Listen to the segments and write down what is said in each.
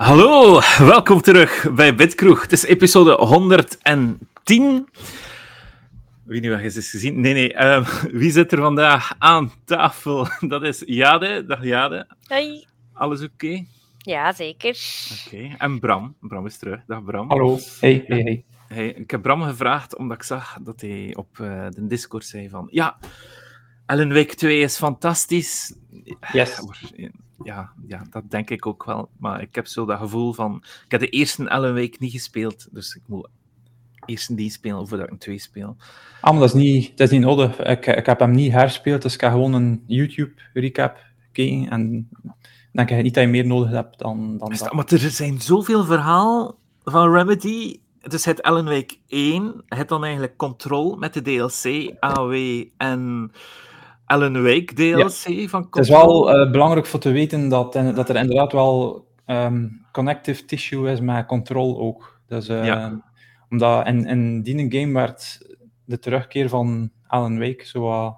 Hallo, welkom terug bij Bitkroeg. Het is episode 110. Wie nu eens is gezien? Nee, nee. Uh, wie zit er vandaag aan tafel? Dat is Jade. Dag Jade. Hoi. Alles oké? Okay? Ja, zeker. Oké. Okay. En Bram. Bram is terug. Dag Bram. Hallo. Hey, hey, hey. hey ik heb Bram gevraagd omdat ik zag dat hij op uh, de Discord zei van... Ja, Ellen Week 2 is fantastisch. Yes ja, ja, dat denk ik ook wel. Maar ik heb zo dat gevoel van... Ik heb de eerste Ellen Week niet gespeeld, dus ik moet eerst die spelen voordat ik een 2 speel. Ah, maar dat is niet, dat is niet nodig. Ik, ik heb hem niet herspeeld, dus ik ga gewoon een YouTube-recap kijken en dan denk je niet dat je meer nodig hebt dan, dan dat. Maar er zijn zoveel verhaal van Remedy. Dus het Ellen Week 1, het dan eigenlijk Control met de DLC, AW en Alan Wake DLC van Control. Het is wel uh, belangrijk voor te weten dat, dat er inderdaad wel um, connective tissue is met Control ook. Dus, uh, ja. Omdat in, in die game werd de terugkeer van Alan Wake zo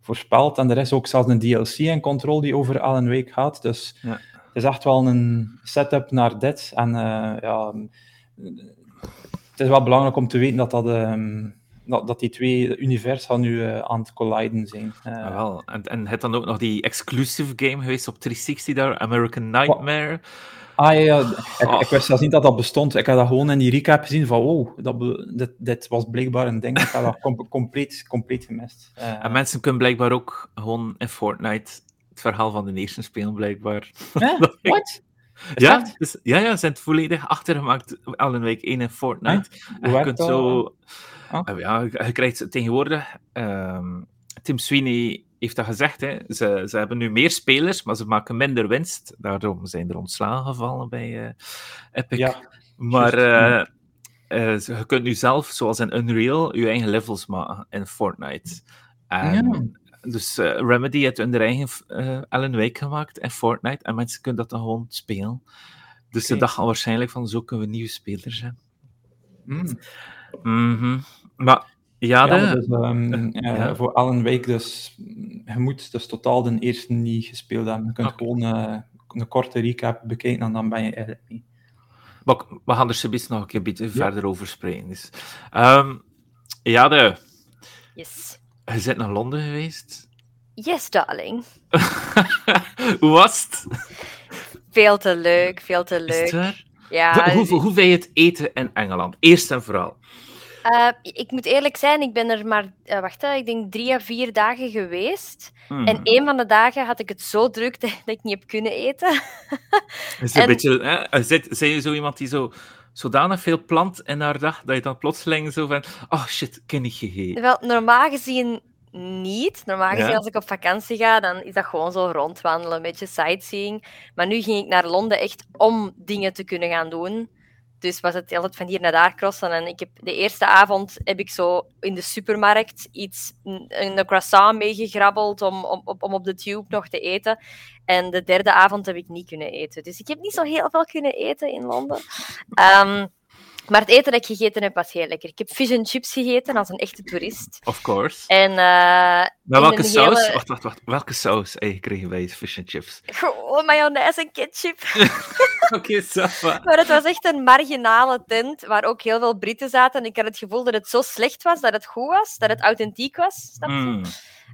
voorspeld. En er is ook zelfs een DLC in Control die over Alan Wake gaat. Dus ja. het is echt wel een setup naar dit. En uh, ja, het is wel belangrijk om te weten dat dat... Um, dat, dat die twee universa nu uh, aan het colliden zijn. Uh, ah, wel. En, en het dan ook nog die exclusive game geweest op 360 daar, American Nightmare. Ah ja, ja. Ik, oh. ik, wist zelfs niet dat dat bestond. Ik had dat gewoon in die recap gezien van wow, dat dit, dit was blijkbaar een ding. Ik had dat com compleet, compleet gemist. Uh, en mensen kunnen blijkbaar ook gewoon in Fortnite het verhaal van de nation spelen, blijkbaar. Wat? Ja, dus, ja, ja, ze zijn het volledig achtergemaakt al een week 1 in Fortnite. En je kunt zo Oh. Ja, je krijgt tegenwoordig... Um, Tim Sweeney heeft dat gezegd. Hè. Ze, ze hebben nu meer spelers, maar ze maken minder winst. Daarom zijn er ontslagen gevallen bij uh, Epic. Ja, maar uh, uh, je kunt nu zelf, zoals in Unreal, je eigen levels maken in Fortnite. En, ja. Dus Remedy heeft hun eigen Alan Wake gemaakt in Fortnite. En mensen kunnen dat dan gewoon spelen. Dus okay. ze dachten waarschijnlijk van, zo kunnen we nieuwe spelers hebben. Mm. Mm -hmm. Maar ja, ja dus, um, ja. voor Alan Wake dus, je moet dus totaal de eerste niet gespeeld hebben. Je kunt okay. gewoon uh, een korte recap bekijken en dan ben je eigenlijk niet. Maar we gaan er zoiets nog een keer beetje ja. verder over spreken. Dus. Um, ja, de... Yes. Je bent naar Londen geweest? Yes, darling. hoe was het? Veel te leuk, veel te leuk. Ja, hoe, hoe, hoe vind je het eten in Engeland? Eerst en vooral. Uh, ik moet eerlijk zijn, ik ben er maar, uh, wacht, ik denk drie à vier dagen geweest. Hmm. En een van de dagen had ik het zo druk dat, ik niet heb kunnen eten. Is en... een beetje, hè? Zijn je zo iemand die zo zodanig veel plant in haar dag, dat je dan plotseling zo van, oh shit, ken ik gegeten? Wel, normaal gezien niet. Normaal gezien, ja? als ik op vakantie ga, dan is dat gewoon zo rondwandelen, een beetje sightseeing. Maar nu ging ik naar Londen echt om dingen te kunnen gaan doen. Dus was het altijd van hier naar daar crossen. En ik heb, de eerste avond heb ik zo in de supermarkt iets, een, croissant meegegrabbeld om, om, om op de tube nog te eten. En de derde avond heb ik niet kunnen eten. Dus ik heb niet zo heel veel kunnen eten in Londen. Um, maar het eten dat ik gegeten heb, was heel lekker. Ik heb fish and chips gegeten als een echte toerist. Of course. En, uh, maar welke saus? Hele... Wacht, wacht, wacht. Welke saus heb je gekregen bij fish and chips? Gewoon mayonaise en ketchup. Oké, okay, Maar het was echt een marginale tent, waar ook heel veel Britten zaten. En ik had het gevoel dat het zo slecht was, dat het goed was, dat het authentiek was. Snap je? Mm.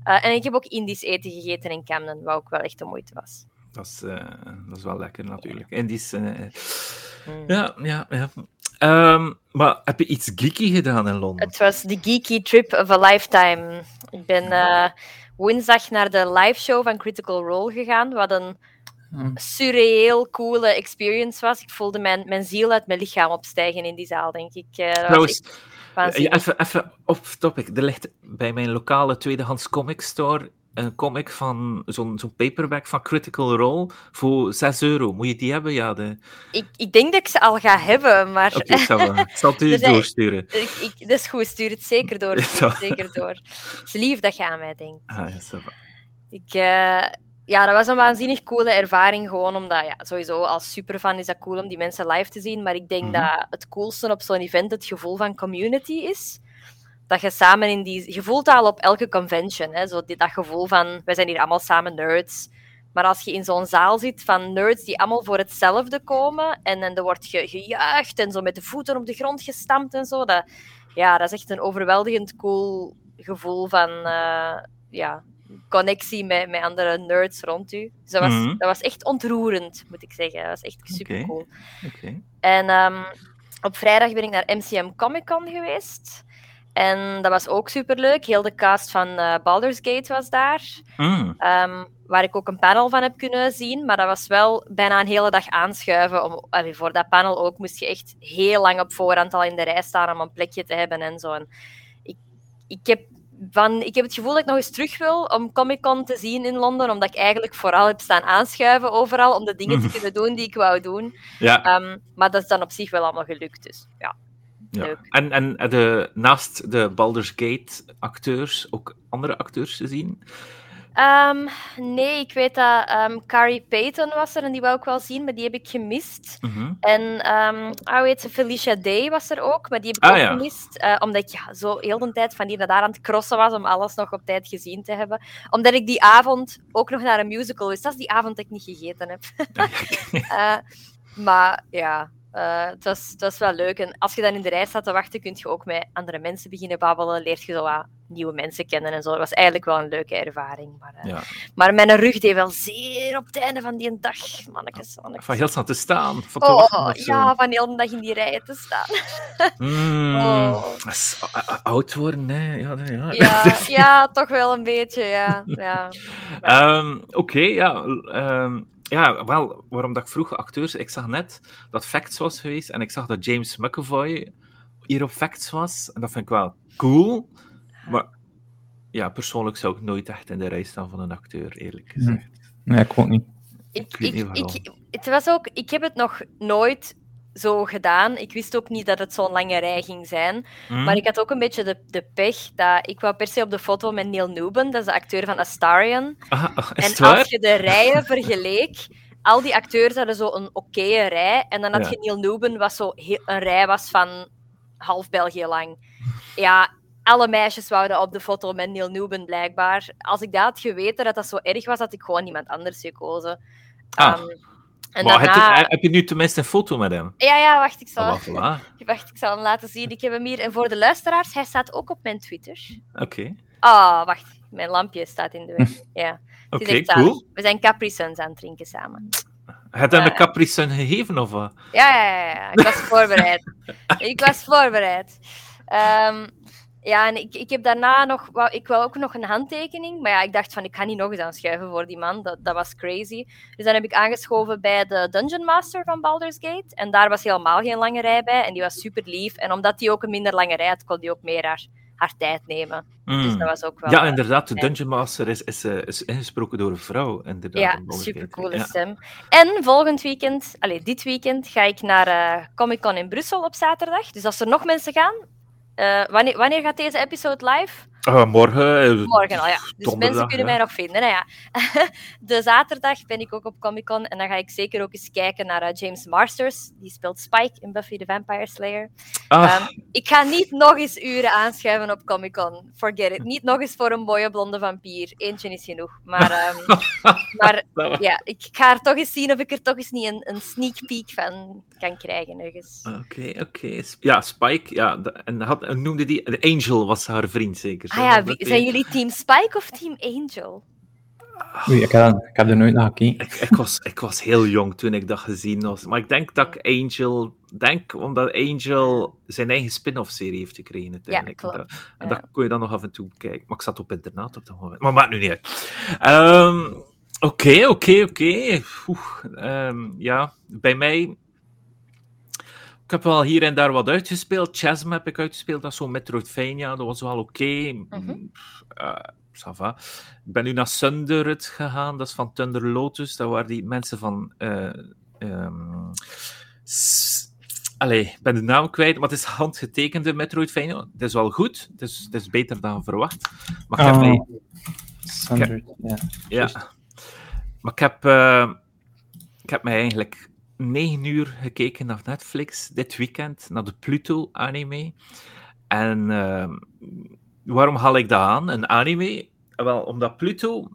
Uh, en ik heb ook Indisch eten gegeten in Camden, wat ook wel echt de moeite was. Dat is, uh, dat is wel lekker natuurlijk. Indisch. Mm. Ja, ja, ja. Um, maar heb je iets geeky gedaan in Londen? Het was de geeky trip of a lifetime. Ik ben uh, woensdag naar de live show van Critical Role gegaan, wat een hmm. surreëel coole experience was. Ik voelde mijn, mijn ziel uit mijn lichaam opstijgen in die zaal, denk ik. Uh, Trouwens, ja, even, even off topic. Er ligt bij mijn lokale tweedehands comic store een comic van zo'n zo'n paperback van Critical Role voor 6 euro. Moet je die hebben? Ja, de... ik, ik denk dat ik ze al ga hebben, maar... Oké, okay, ik zal het u doorsturen. Ik, ik, dat is goed, stuur het zeker door. zeker door. Het is lief dat je aan mij denkt. Ah, ja. Ik... Uh, ja, dat was een waanzinnig coole ervaring. Gewoon omdat, ja, sowieso als superfan is dat cool om die mensen live te zien. Maar ik denk mm -hmm. dat het coolste op zo'n event het gevoel van community is dat je samen in die... Je voelt al op elke convention, hè, zo die, dat gevoel van, wij zijn hier allemaal samen nerds. Maar als je in zo'n zaal zit van nerds die allemaal voor hetzelfde komen en, en er wordt ge, gejuicht en zo met de voeten op de grond gestampt en zo, dat, ja, dat is echt een overweldigend cool gevoel van uh, ja, connectie met, met andere nerds rond u. Dus dat was, mhm. dat was echt ontroerend, moet ik zeggen. Dat was echt super cool. Okay. En um, op vrijdag ben ik naar MCM Comic Con geweest. En dat was ook superleuk. Heel de cast van uh, Baldur's Gate was daar. Mm. Um, waar ik ook een panel van heb kunnen zien. Maar dat was wel bijna een hele dag aanschuiven. Om, allee, voor dat panel ook moest je echt heel lang op voorhand al in de rij staan om een plekje te hebben en zo. En ik, ik, heb van, ik heb het gevoel dat ik nog eens terug wil om Comic Con te zien in Londen. Omdat ik eigenlijk vooral heb staan aanschuiven overal. Om de dingen te kunnen doen die ik wou doen. Ja. Um, maar dat is dan op zich wel allemaal gelukt. Dus ja. Ja. En, en de, naast de Baldur's Gate acteurs ook andere acteurs te zien? Um, nee, ik weet dat um, Carrie Payton was er en die wou ik wel zien, maar die heb ik gemist. Mm -hmm. En um, oh, weet ze, Felicia Day was er ook, maar die heb ik ah, ook gemist. Uh, omdat ik ja, zo heel de tijd van hier naar daar aan het crossen was om alles nog op tijd gezien te hebben. Omdat ik die avond ook nog naar een musical dus Dat is die avond dat ik niet gegeten heb. uh, maar ja, uh, het, was, het was wel leuk. En als je dan in de rij staat te wachten, kun je ook met andere mensen beginnen babbelen. Leert je zo wat nieuwe mensen kennen en zo. Dat was eigenlijk wel een leuke ervaring. Maar, uh, ja. maar mijn rug deed wel zeer op het einde van die dag, mannetjes. Van heel snel te staan. Van te oh, ja, van heel de dag in die rijen te staan. Mm, oh. Oud worden, hè. Ja, ja. Ja, ja, toch wel een beetje, ja. ja. Um, Oké, okay, ja. Um, ja, wel, waarom dat ik vroeg acteurs... Ik zag net dat Facts was geweest en ik zag dat James McAvoy hier op Facts was. En dat vind ik wel cool. Maar ja, persoonlijk zou ik nooit echt in de rij staan van een acteur, eerlijk gezegd. Nee, ik ook niet. Ik, ik, ik, het was ook, ik heb het nog nooit zo gedaan. Ik wist ook niet dat het zo'n lange rij ging zijn. Hmm. Maar ik had ook een beetje de, de pech dat ik wou per se op de foto met Neil Newben, dat is de acteur van Astarion. Ah, en als je de rijen vergeleek, al die acteurs hadden zo een oké rij. En dan had je Neil Newben, wat zo een rij was van half België lang. Ja, alle meisjes wouden op de foto met Neil Newben, blijkbaar. Als ik dat had geweten, dat dat zo erg was, had ik gewoon iemand anders gekozen. Ah. Um, en daarna... heb, je, nu tenminste een foto met hem? Ja, ja, wacht, ik zal, wacht, ik zal hem laten zien. Ik heb hem hier. En voor de luisteraars, hij staat ook op mijn Twitter. Oké. Ah, oh, wacht. Mijn lampje staat in de weg. Ja. Oké, cool. We zijn Capri Suns aan het drinken samen. Heb je hem een Capri Sun gegeven, of wat? Ja, ja, ja. Ik was voorbereid. ik was voorbereid. Um, ja, en ik, ik heb daarna nog... Wou, ik wou ook nog een handtekening. Maar ja, ik dacht van, ik ga niet nog eens aanschuiven voor die man. Dat, dat was crazy. Dus dan heb ik aangeschoven bij de Dungeon Master van Baldur's Gate. En daar was helemaal geen lange rij bij. En die was super lief. En omdat hij ook een minder lange rij had, kon hij ook meer haar, haar tijd nemen. Dus mm. dat was ook wel... Ja, inderdaad. De Dungeon Master is, is, uh, is ingesproken door een vrouw. Inderdaad, ja, super coole stem. En volgend weekend, allez, dit weekend, ga ik naar uh, Comic Con in Brussel op zaterdag. Dus als er nog mensen gaan, wanneer, wanneer gaat deze episode live? Uh, morgen. Eh, morgen al, ja. Dus mensen kunnen mij nog vinden. Ja. de zaterdag ben ik ook op Comic Con en dan ga ik zeker ook eens kijken naar uh, James Masters. Die speelt Spike in Buffy the Vampire Slayer. Ah. Um, ik ga niet nog eens uren aanschuiven op Comic Con. Forget it. Niet nog eens voor een mooie blonde vampier. Eentje is genoeg. Maar, um, maar ja, ik ga er toch eens zien of ik er toch eens niet een, een sneak peek van kan krijgen. Oké, oké. Ja, Spike. Ja, en had, noemde die... De Angel was haar vriend zeker. Ah ja, zijn jullie team Spike of team Angel? Oei, ik, heb, ik heb er nooit naar gekeken. Ik, ik, was, ik was heel jong toen ik dat gezien was. Maar ik denk dat ik Angel... denk omdat Angel zijn eigen spin-off-serie heeft gekregen uiteindelijk. Ja, klopt. En dat, kon je dan nog af en toe kijken. Maar ik zat op internaat op dat moment. Maar maakt nu niet uit. Ehm, oké, oké, oké. Ehm, ja, bij mij ik heb wel hier en daar wat uitgespeeld. Chasm heb ik uitgespeeld, dat is zo'n Metroidvania. Dat was wel oké. Okay. Mm -hmm. uh, ik ben nu naar Sunderud gegaan, dat is van Thunder Lotus. Dat waren die mensen van... Uh, um, Allee, ik ben de naam kwijt, maar het is handgetekende Metroidvania. Het is wel goed, het is, het is beter dan verwacht. Maar ik heb oh. Sundered, ja. Ja. Maar ik heb, uh, ik heb mij eigenlijk negen uur gekeken naar Netflix dit weekend, naar de Pluto-anime. En uh, waarom haal ik dat aan, een anime? Wel, omdat Pluto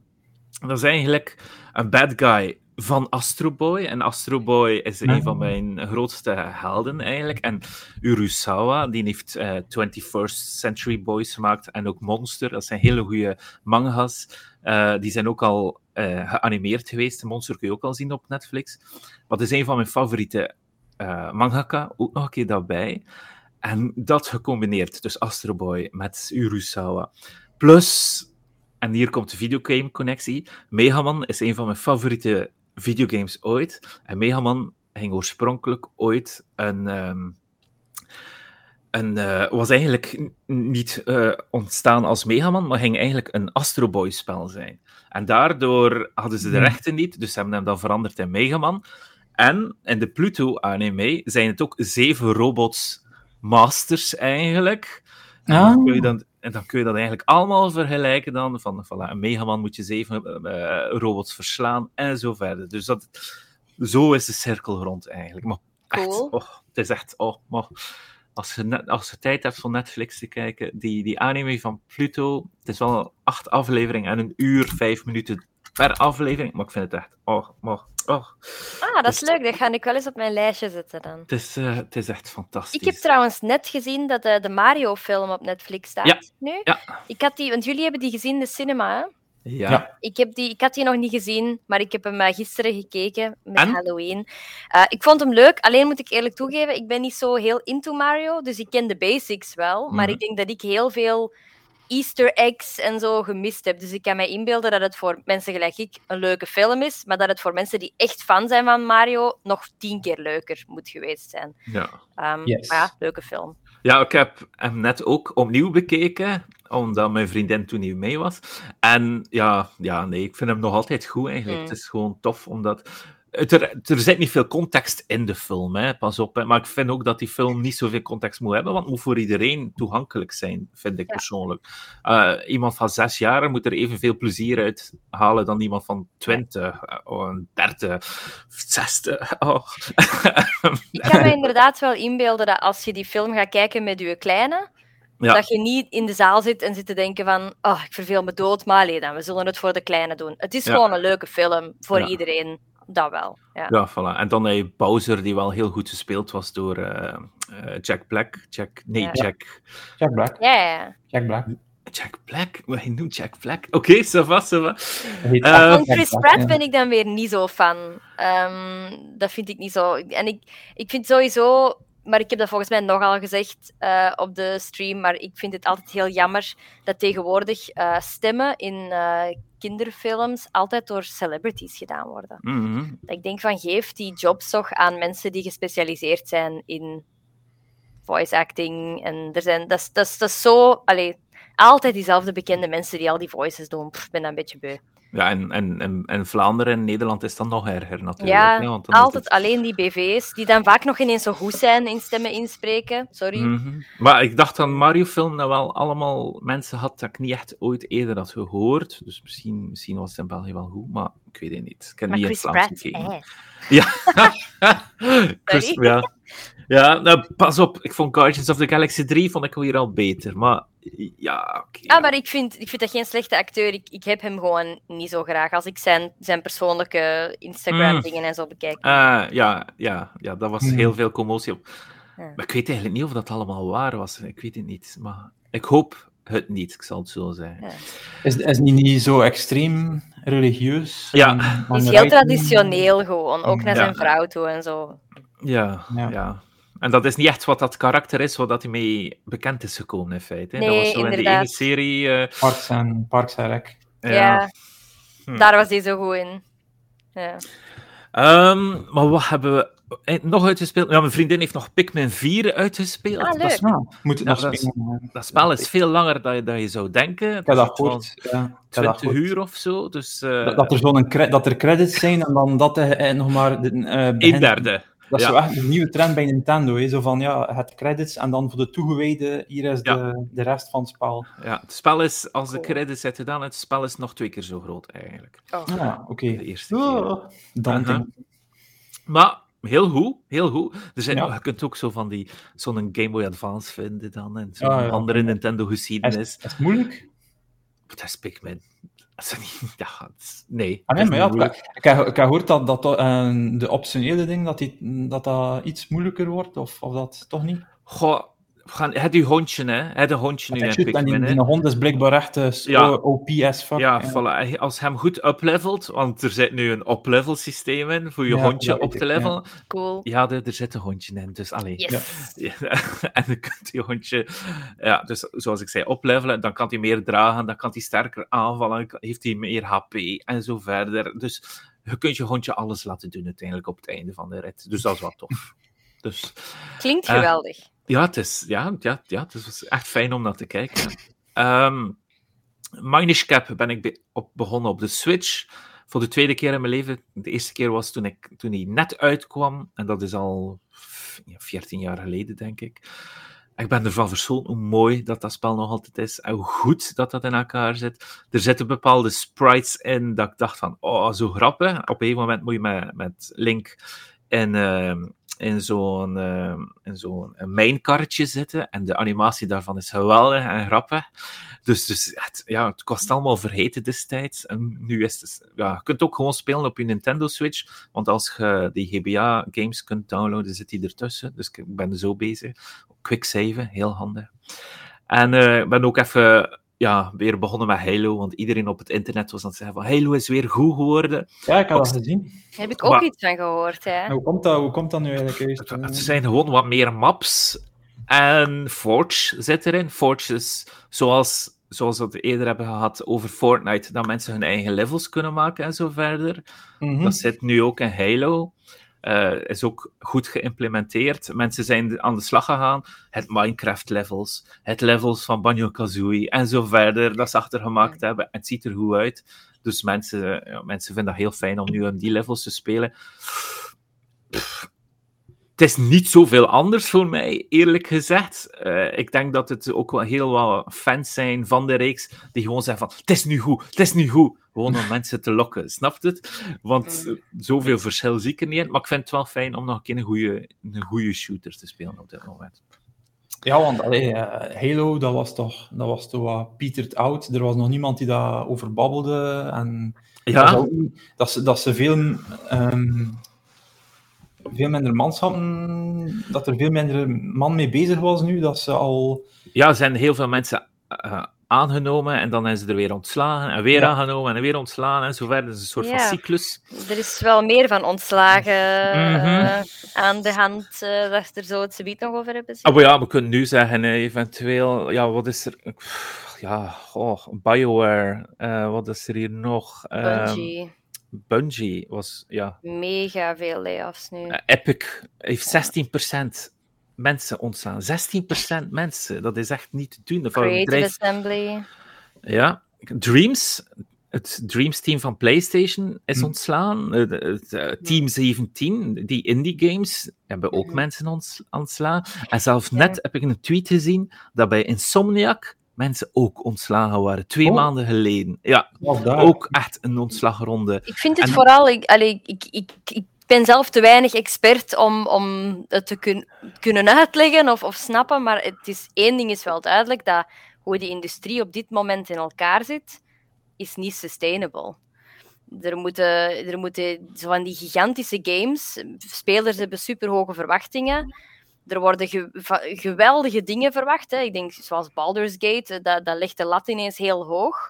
Dat is eigenlijk een bad guy van Astro Boy. En Astro Boy is een van mijn grootste helden eigenlijk. En Urusawa, die heeft uh, eh, 21st Century Boys gemaakt en ook Monster. Dat zijn hele goede manga's. Uh, die zijn ook al uh, geanimeerd geweest. Monster kun je ook al zien op Netflix. Het is een van mijn favoriete mangaka. Ook nog een keer daarbij. En dat gecombineerd, dus Astro Boy met Urusawa. Plus en hier komt de videogame-connectie. Megaman is een van mijn favoriete videogames ooit. En Megaman ging oorspronkelijk ooit een. Um, een uh, was eigenlijk niet uh, ontstaan als Megaman, maar ging eigenlijk een Astro Boy-spel zijn. En daardoor hadden ze de hmm. rechten niet, dus ze hebben hem dan veranderd in Megaman. En in de Pluto-anime zijn het ook zeven robots masters eigenlijk. Ah. kun je dan en dan kun je dat eigenlijk allemaal vergelijken dan. Van, voilà, een megaman moet je zeven uh, robots verslaan en zo verder. Dus dat, zo is de cirkel rond eigenlijk. Maar echt, oh, het is echt... Oh, maar als je, net, als je tijd hebt van Netflix te kijken, die, die anime van Pluto, het is wel acht afleveringen en een uur, vijf minuten per aflevering. Maar ik vind het echt... Oh, maar Oh. Ah, dat is dus- leuk. Dat ga ik wel eens op mijn lijstje zetten dan. Het is, uh, het is echt fantastisch. Ik heb trouwens net gezien dat uh, de Mario-film op Netflix staat ja. nu. Ja. Ik had die, want jullie hebben die gezien in de cinema, hè? Ja. Ik, heb die, ik had die nog niet gezien, maar ik heb hem uh, gisteren gekeken met Halloween. ik vond hem leuk, alleen moet ik eerlijk toegeven, ik ben niet zo heel into Mario, dus ik ken de basics wel. Maar mhm. ik denk dat ik heel veel Easter eggs en zo gemist heb. Dus ik kan me inbeelden dat het voor mensen gelijk ik een leuke film is, maar dat het voor mensen die echt fan zijn van Mario nog tien keer leuker moet geweest zijn. Ja. Um, yes. Maar ja, leuke film. Ja, ik heb hem net ook opnieuw bekeken, omdat mijn vriendin toen niet mee was. En ja, ja nee, ik vind hem nog altijd goed eigenlijk. Mm. Het is gewoon tof, omdat er, er zit niet veel context in de film, hè. pas op. Hè. Maar ik vind ook dat die film niet zoveel context moet hebben, want het moet voor iedereen toegankelijk zijn, vind ik persoonlijk. Uh, iemand van zes jaar moet er evenveel plezier uit halen dan iemand van twintig, of dertig, zestig. Oh. ik kan me inderdaad wel inbeelden dat als je die film gaat kijken met je kleine, Dat je niet in de zaal zit en zit te denken van, oh, ik verveel me dood, maar alleen dan, we zullen het voor de kleine doen. Het is gewoon een leuke film voor iedereen dat wel. Ja, ja voilà. En dan heb Bowser, die wel heel goed gespeeld was door uh, uh, Jack Black. Jack, nee, Jack... Jack Black. Ja, ja. Jack Black. Jack Black? Hij noemt Jack Black. Oké, okay, ça va, ça va. Uh, van Chris Pratt ben ik dan weer niet zo van. Um, dat vind ik niet zo. En ik, ik vind sowieso maar ik heb dat volgens mij nogal gezegd uh, op de stream, maar ik vind het altijd heel jammer dat tegenwoordig uh, stemmen in uh, kinderfilms altijd door celebrities gedaan worden. Mm Ik denk van geef die jobs toch aan mensen die gespecialiseerd zijn in voice acting. En er zijn, dat, is, dat, is, dat is zo, allee, altijd diezelfde bekende mensen die al die voices doen. Ik ben een beetje beu. Ja, en, en, en, Vlaanderen en Nederland is dan nog erger natuurlijk. Ja, want altijd alleen die BV's, die dan vaak nog ineens zo goed zijn in stemmen inspreken. Sorry. Mhm. Maar ik dacht dat Mario-film dat wel allemaal mensen had dat ik niet echt ooit eerder had gehoord. Dus misschien, misschien was het in België wel goed, maar ik weet het niet. Ik heb niet Chris in Vlaams gekeken. Ja. Chris, ja. Ja, nou, pas op. Ik vond Guardians of the Galaxy 3 vond ik weer al beter. Maar ja, oké. ah, maar ik vind, ik vind dat geen slechte acteur. Ik, ik heb hem gewoon niet zo graag. Als ik zijn, zijn persoonlijke Instagram-dingen mm. en zo bekijk. Uh, ja, ja, ja, dat was mm. heel veel commotie op. Maar ik weet eigenlijk niet of dat allemaal waar was. Ik weet het niet. Maar ik hoop het niet, ik zal het zo zeggen. Ja. Is, is hij niet zo extreem religieus? Ja. Hij is heel traditioneel gewoon. Ook naar zijn vrouw toe en zo. Ja, ja. En dat is niet echt wat dat karakter is, wat dat hij mee bekend is gekomen in feite. Nee, dat was zo inderdaad. in de ene serie... Uh... Parks en Parks Rec. Ja, ja. Hm. daar was hij zo goed in. Ja. Um, maar wat hebben we eh, nog uitgespeeld? Ja, mijn vriendin heeft nog Pikmin 4 uitgespeeld. Ah, leuk. Dat, is, moet ja, dat, dat, spel is veel langer dan je, dan je zou denken. Ja, dat hoort. Ja, 20 uur of zo. Dus, uh... dat, dat, er zo'n dat er credits zijn en dan dat uh, nog maar... Uh, Een derde. Dat is zo echt een nieuwe trend bij Nintendo. Hè? Zo van, ja, het credits en dan voor de toegewijde, hier is de, de rest van het spel. Ja, het spel is, als de credits zijn gedaan, het spel is nog twee keer zo groot eigenlijk. Oh. Ja, oké. De eerste oh. Dan uh Maar heel goed, heel goed. Er zijn, Je kunt ook zo van die, zo'n Game Boy Advance vinden dan, en zo'n ah, andere Nintendo geschiedenis. Is, is het moeilijk? Dat is Pikmin. Ja, nee. Ah, nee maar ja, ik, heb, ik heb gehoord dat, dat uh, de optionele ding, dat, die, dat dat iets moeilijker wordt, of, of dat toch niet? Goh, gaan, het je hondje, hè? Het hondje nu in Pikmin. En die, die hond is blijkbaar echt uh, ja. OPS. Fuck, ja, Voilà. als hem goed uplevelt, want er zit nu een uplevel systeem in voor je hondje op te levelen. Cool. Ja, er, er zit een hondje in, dus alleen. Yes. en dan kunt je hondje, ja, dus zoals ik zei, oplevelen, dan kan hij meer dragen, dan kan hij sterker aanvallen, heeft hij meer HP en zo verder. Dus je kunt je hondje alles laten doen uiteindelijk op het einde van de rit. Dus dat is wel tof. Dus, Klinkt eh, geweldig. Ja, het is, ja, ja, ja, het is echt fijn om naar te kijken. Um, Minish Cap ben ik op, begonnen op de Switch. Voor de tweede keer in mijn leven. De eerste keer was toen, ik, toen hij net uitkwam. En dat is al 14 jaar geleden, denk ik. Ik ben ervan verschoten hoe mooi dat dat spel nog altijd is. En hoe goed dat dat in elkaar zit. Er zitten bepaalde sprites in dat ik dacht van, oh, zo grappig. Op een moment moet je met, met Link in, uh, in zo'n uh, in zo'n mijnkarretje zitten. En de animatie daarvan is geweldig en grappig. Dus, dus het, ja, het kost allemaal vergeten destijds. En nu is het... Ja, je kunt ook gewoon spelen op je Nintendo Switch. Want als je die GBA-games kunt downloaden, zit die ertussen. Dus ik ben zo bezig. Quick save, heel handig. En uh, ik ben ook even ja, weer begonnen met Halo, want iedereen op het internet was aan het zeggen van Halo is weer goed geworden. Ja, ik had dat gezien. Heb ik ook iets van gehoord, hè. Hoe komt dat, hoe komt dat nu eigenlijk? Het zijn gewoon wat meer maps en Forge zit erin. Forge is zoals, zoals we het eerder hebben gehad over Fortnite, dat mensen hun eigen levels kunnen maken en zo verder. Mhm. Dat zit nu ook in Halo. Uh, is ook goed geïmplementeerd. Mensen zijn aan de slag gegaan. Het Minecraft-levels, het levels van Banjo-Kazooie en zo verder, dat ze achtergemaakt hebben. Het ziet er goed uit. Dus mensen, ja, mensen vinden dat heel fijn om nu aan die levels te spelen. Het is niet zoveel anders voor mij, eerlijk gezegd. Uh, ik denk dat het ook wel heel wat fans zijn van de reeks die gewoon zeggen van het is nu goed, het is nu goed. Gewoon om mensen te lokken, snapt het? Want zoveel verschil zie ik er niet in. Maar ik vind het wel fijn om nog een keer een goede, een goede shooter te spelen op dit moment. Ja, want allee, uh, Halo, dat was toch, dat was toch wat Pieterd out. Er was nog niemand die daarover babbelde. En ja. dat, ze, dat ze veel, um, veel minder manschappen, dat er veel minder man mee bezig was nu, dat ze al... Ja, er zijn heel veel mensen uh, aangenomen en dan zijn ze er weer ontslagen en weer aangenomen en weer ontslagen en zo verder. Dat is een soort van cyclus. Er is wel meer van ontslagen mm aan de hand, uh, dat er zo het subiet nog over hebben. Oh, ja, we kunnen nu zeggen, eventueel, ja, wat is er? Ja, oh, BioWare, uh, wat is er hier nog? Bungie. Bungie was, ja. Mega veel layoffs nu. Epic heeft 16% mensen ontslaan. 16% mensen, dat is echt niet te doen. Creative bedrijf... Assembly. Ja, Dreams, het Dreams-team van PlayStation is hm. ontslaan. Het, eh, Team 17, die indie games, hebben ook hm. mensen ontslaan. En zelfs net heb ik een tweet gezien dat bij Insomniac mensen ook ontslagen waren. Twee oh. maanden geleden. Ja, ook echt een ontslagronde. Ik vind het vooral... Ik, allee, ik, ik, ik ben zelf te weinig expert om, om het te kun, kunnen uitleggen of, of snappen, maar het is, één ding is wel duidelijk, dat hoe die industrie op dit moment in elkaar zit, is niet sustainable. Er moeten, er moeten zo van die gigantische games, spelers hebben superhoge verwachtingen. Er worden geweldige dingen verwacht. Hè. Ik denk, zoals Baldur's Gate, dat, dat legt de lat ineens heel hoog.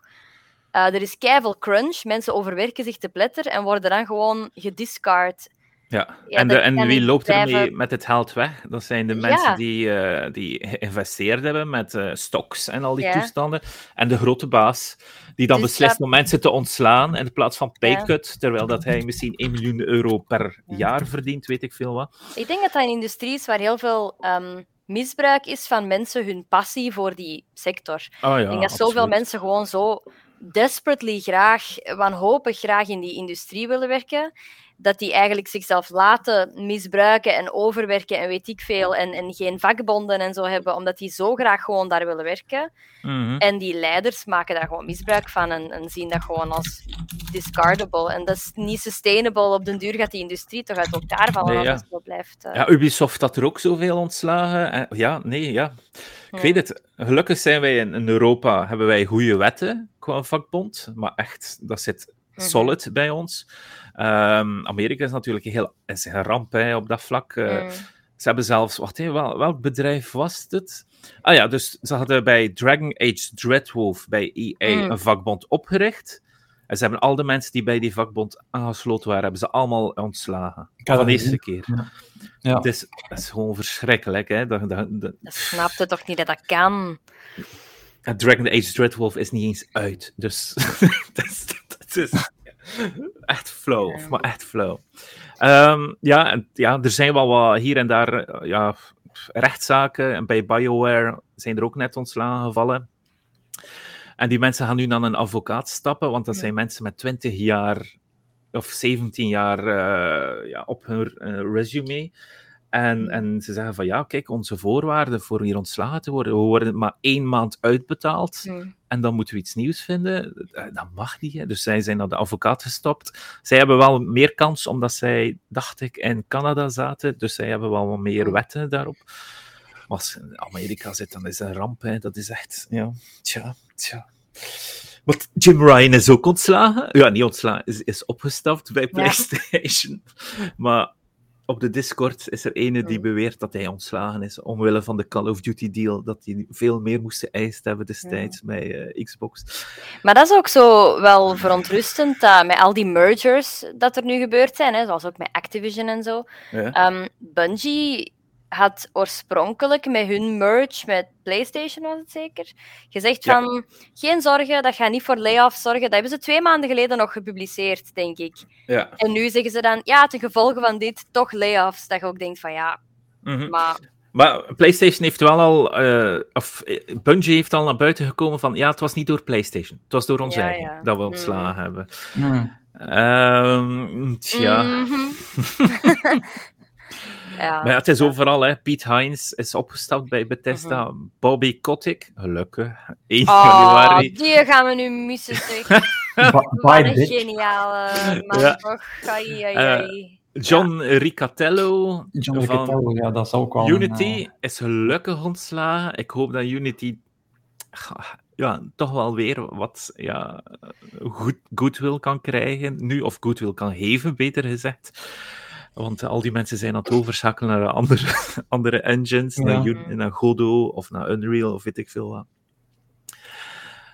Uh, er is keiveel crunch. Mensen overwerken zich te pletter en worden dan gewoon gediscard. Ja, en, de, en wie loopt er mee met het geld weg? Dat zijn de mensen die, uh, die geïnvesteerd hebben met uh, stocks en al die toestanden. En de grote baas, die dan dus beslist om mensen te ontslaan in plaats van paycut, terwijl dat hij misschien 1 miljoen euro per jaar verdient, weet ik veel wat. Ik denk dat dat een industrie is waar heel veel um, misbruik is van mensen hun passie voor die sector. Oh ja, ik denk dat zoveel mensen gewoon zo desperately graag, wanhopig graag in die industrie willen werken, dat die eigenlijk zichzelf laten misbruiken en overwerken en weet ik veel. En, en geen vakbonden en zo hebben, omdat die zo graag gewoon daar willen werken. Mhm. En die leiders maken daar gewoon misbruik van en, en, zien dat gewoon als discardable. En dat is niet sustainable. Op den duur gaat die industrie toch uit elkaar vallen nee, ja. als het zo blijft. Uh... Ja, Ubisoft had er ook zoveel ontslagen. En, ja, nee, ja. Ik weet het. Gelukkig zijn wij in, Europa, hebben wij goede wetten qua vakbond. Maar echt, dat zit. Solid bij ons. Um, Amerika is natuurlijk heel, is een ramp hè, op dat vlak. Uh, mm. Ze hebben zelfs, wacht even, wel, welk bedrijf was het? Ah ja, dus ze hadden bij Dragon Age Dreadwolf bij EA mm. een vakbond opgericht. En ze hebben al de mensen die bij die vakbond aangesloten waren, hebben ze allemaal ontslagen. Van de eerste keer. Ja. ja. Het is, dat is gewoon verschrikkelijk. Hè? Dat, dat, dat... dat snapte toch niet dat dat kan? Dragon Age Dreadwolf is niet eens uit. Dus dat, is, dat is echt flow, maar echt flow. Um, ja, en, ja, er zijn wel wat hier en daar eh, ja, rechtszaken. En bij BioWare zijn er ook net ontslagen gevallen. En die mensen gaan nu naar een advocaat stappen, want dat zijn mensen met 20 jaar of 17 jaar uh, ja, op hun uh, resume. En, hmm. en ze zeggen van ja, kijk, onze voorwaarden voor hier ontslagen te worden, we worden maar één maand uitbetaald hmm. en dan moeten we iets nieuws vinden. Eh, dat mag niet. Hè. Dus zij zijn naar de advocaat gestapt. Zij hebben wel meer kans, omdat zij, dacht ik, in Canada zaten. Dus zij hebben wel wat meer hmm. wetten daarop. Maar als in Amerika zit, dan is het een ramp. Hè. Dat is echt, ja, tja, tja. Want Jim Ryan is ook ontslagen. Ja, niet ontslagen, is, is opgestapt bij PlayStation. Maar op de Discord is er ene die beweert dat hij ontslagen is omwille van de Call of Duty deal, dat hij veel meer moest geëist hebben destijds bij uh, Xbox. Maar dat is ook zo wel verontrustend, dat met al die mergers dat er nu gebeurd zijn, hè, zoals ook met Activision en zo. Ja. Um, Bungie had oorspronkelijk met hun merge met PlayStation, was het zeker, gezegd van geen zorgen, dat gaat niet voor layoffs zorgen. Dat hebben ze twee maanden geleden nog gepubliceerd, denk ik. Ja. En nu zeggen ze dan, ja, ten gevolge van dit, toch layoffs. Dat je ook denkt van ja, mhm. maar... Maar PlayStation heeft wel al, uh, of eh, Bungie heeft al naar buiten gekomen van, ja, het was niet door PlayStation. Het was door ons eigen dat we ontslagen mm. hebben. Mm. Um, tja. Mm Ja, maar het is overal, hè. Piet Hines is opgestapt bij Bethesda. Mhm. Bobby Kotick, gelukkig, 1 oh, januari. die gaan we nu missen, zeg. Wat een geniale man, ja. toch. Ai, ai, ai. Uh, John ja. Ricatello John Ricatello, ja, dat is ook wel Unity een, uh... is gelukkig ontslagen. Ik hoop dat Unity ja, toch wel weer wat ja, goed, goodwill kan krijgen. Nu, of goodwill kan geven, beter gezegd. Want al die mensen zijn aan het overschakelen naar andere, andere engines, naar, naar Godot of naar Unreal of weet ik veel wat.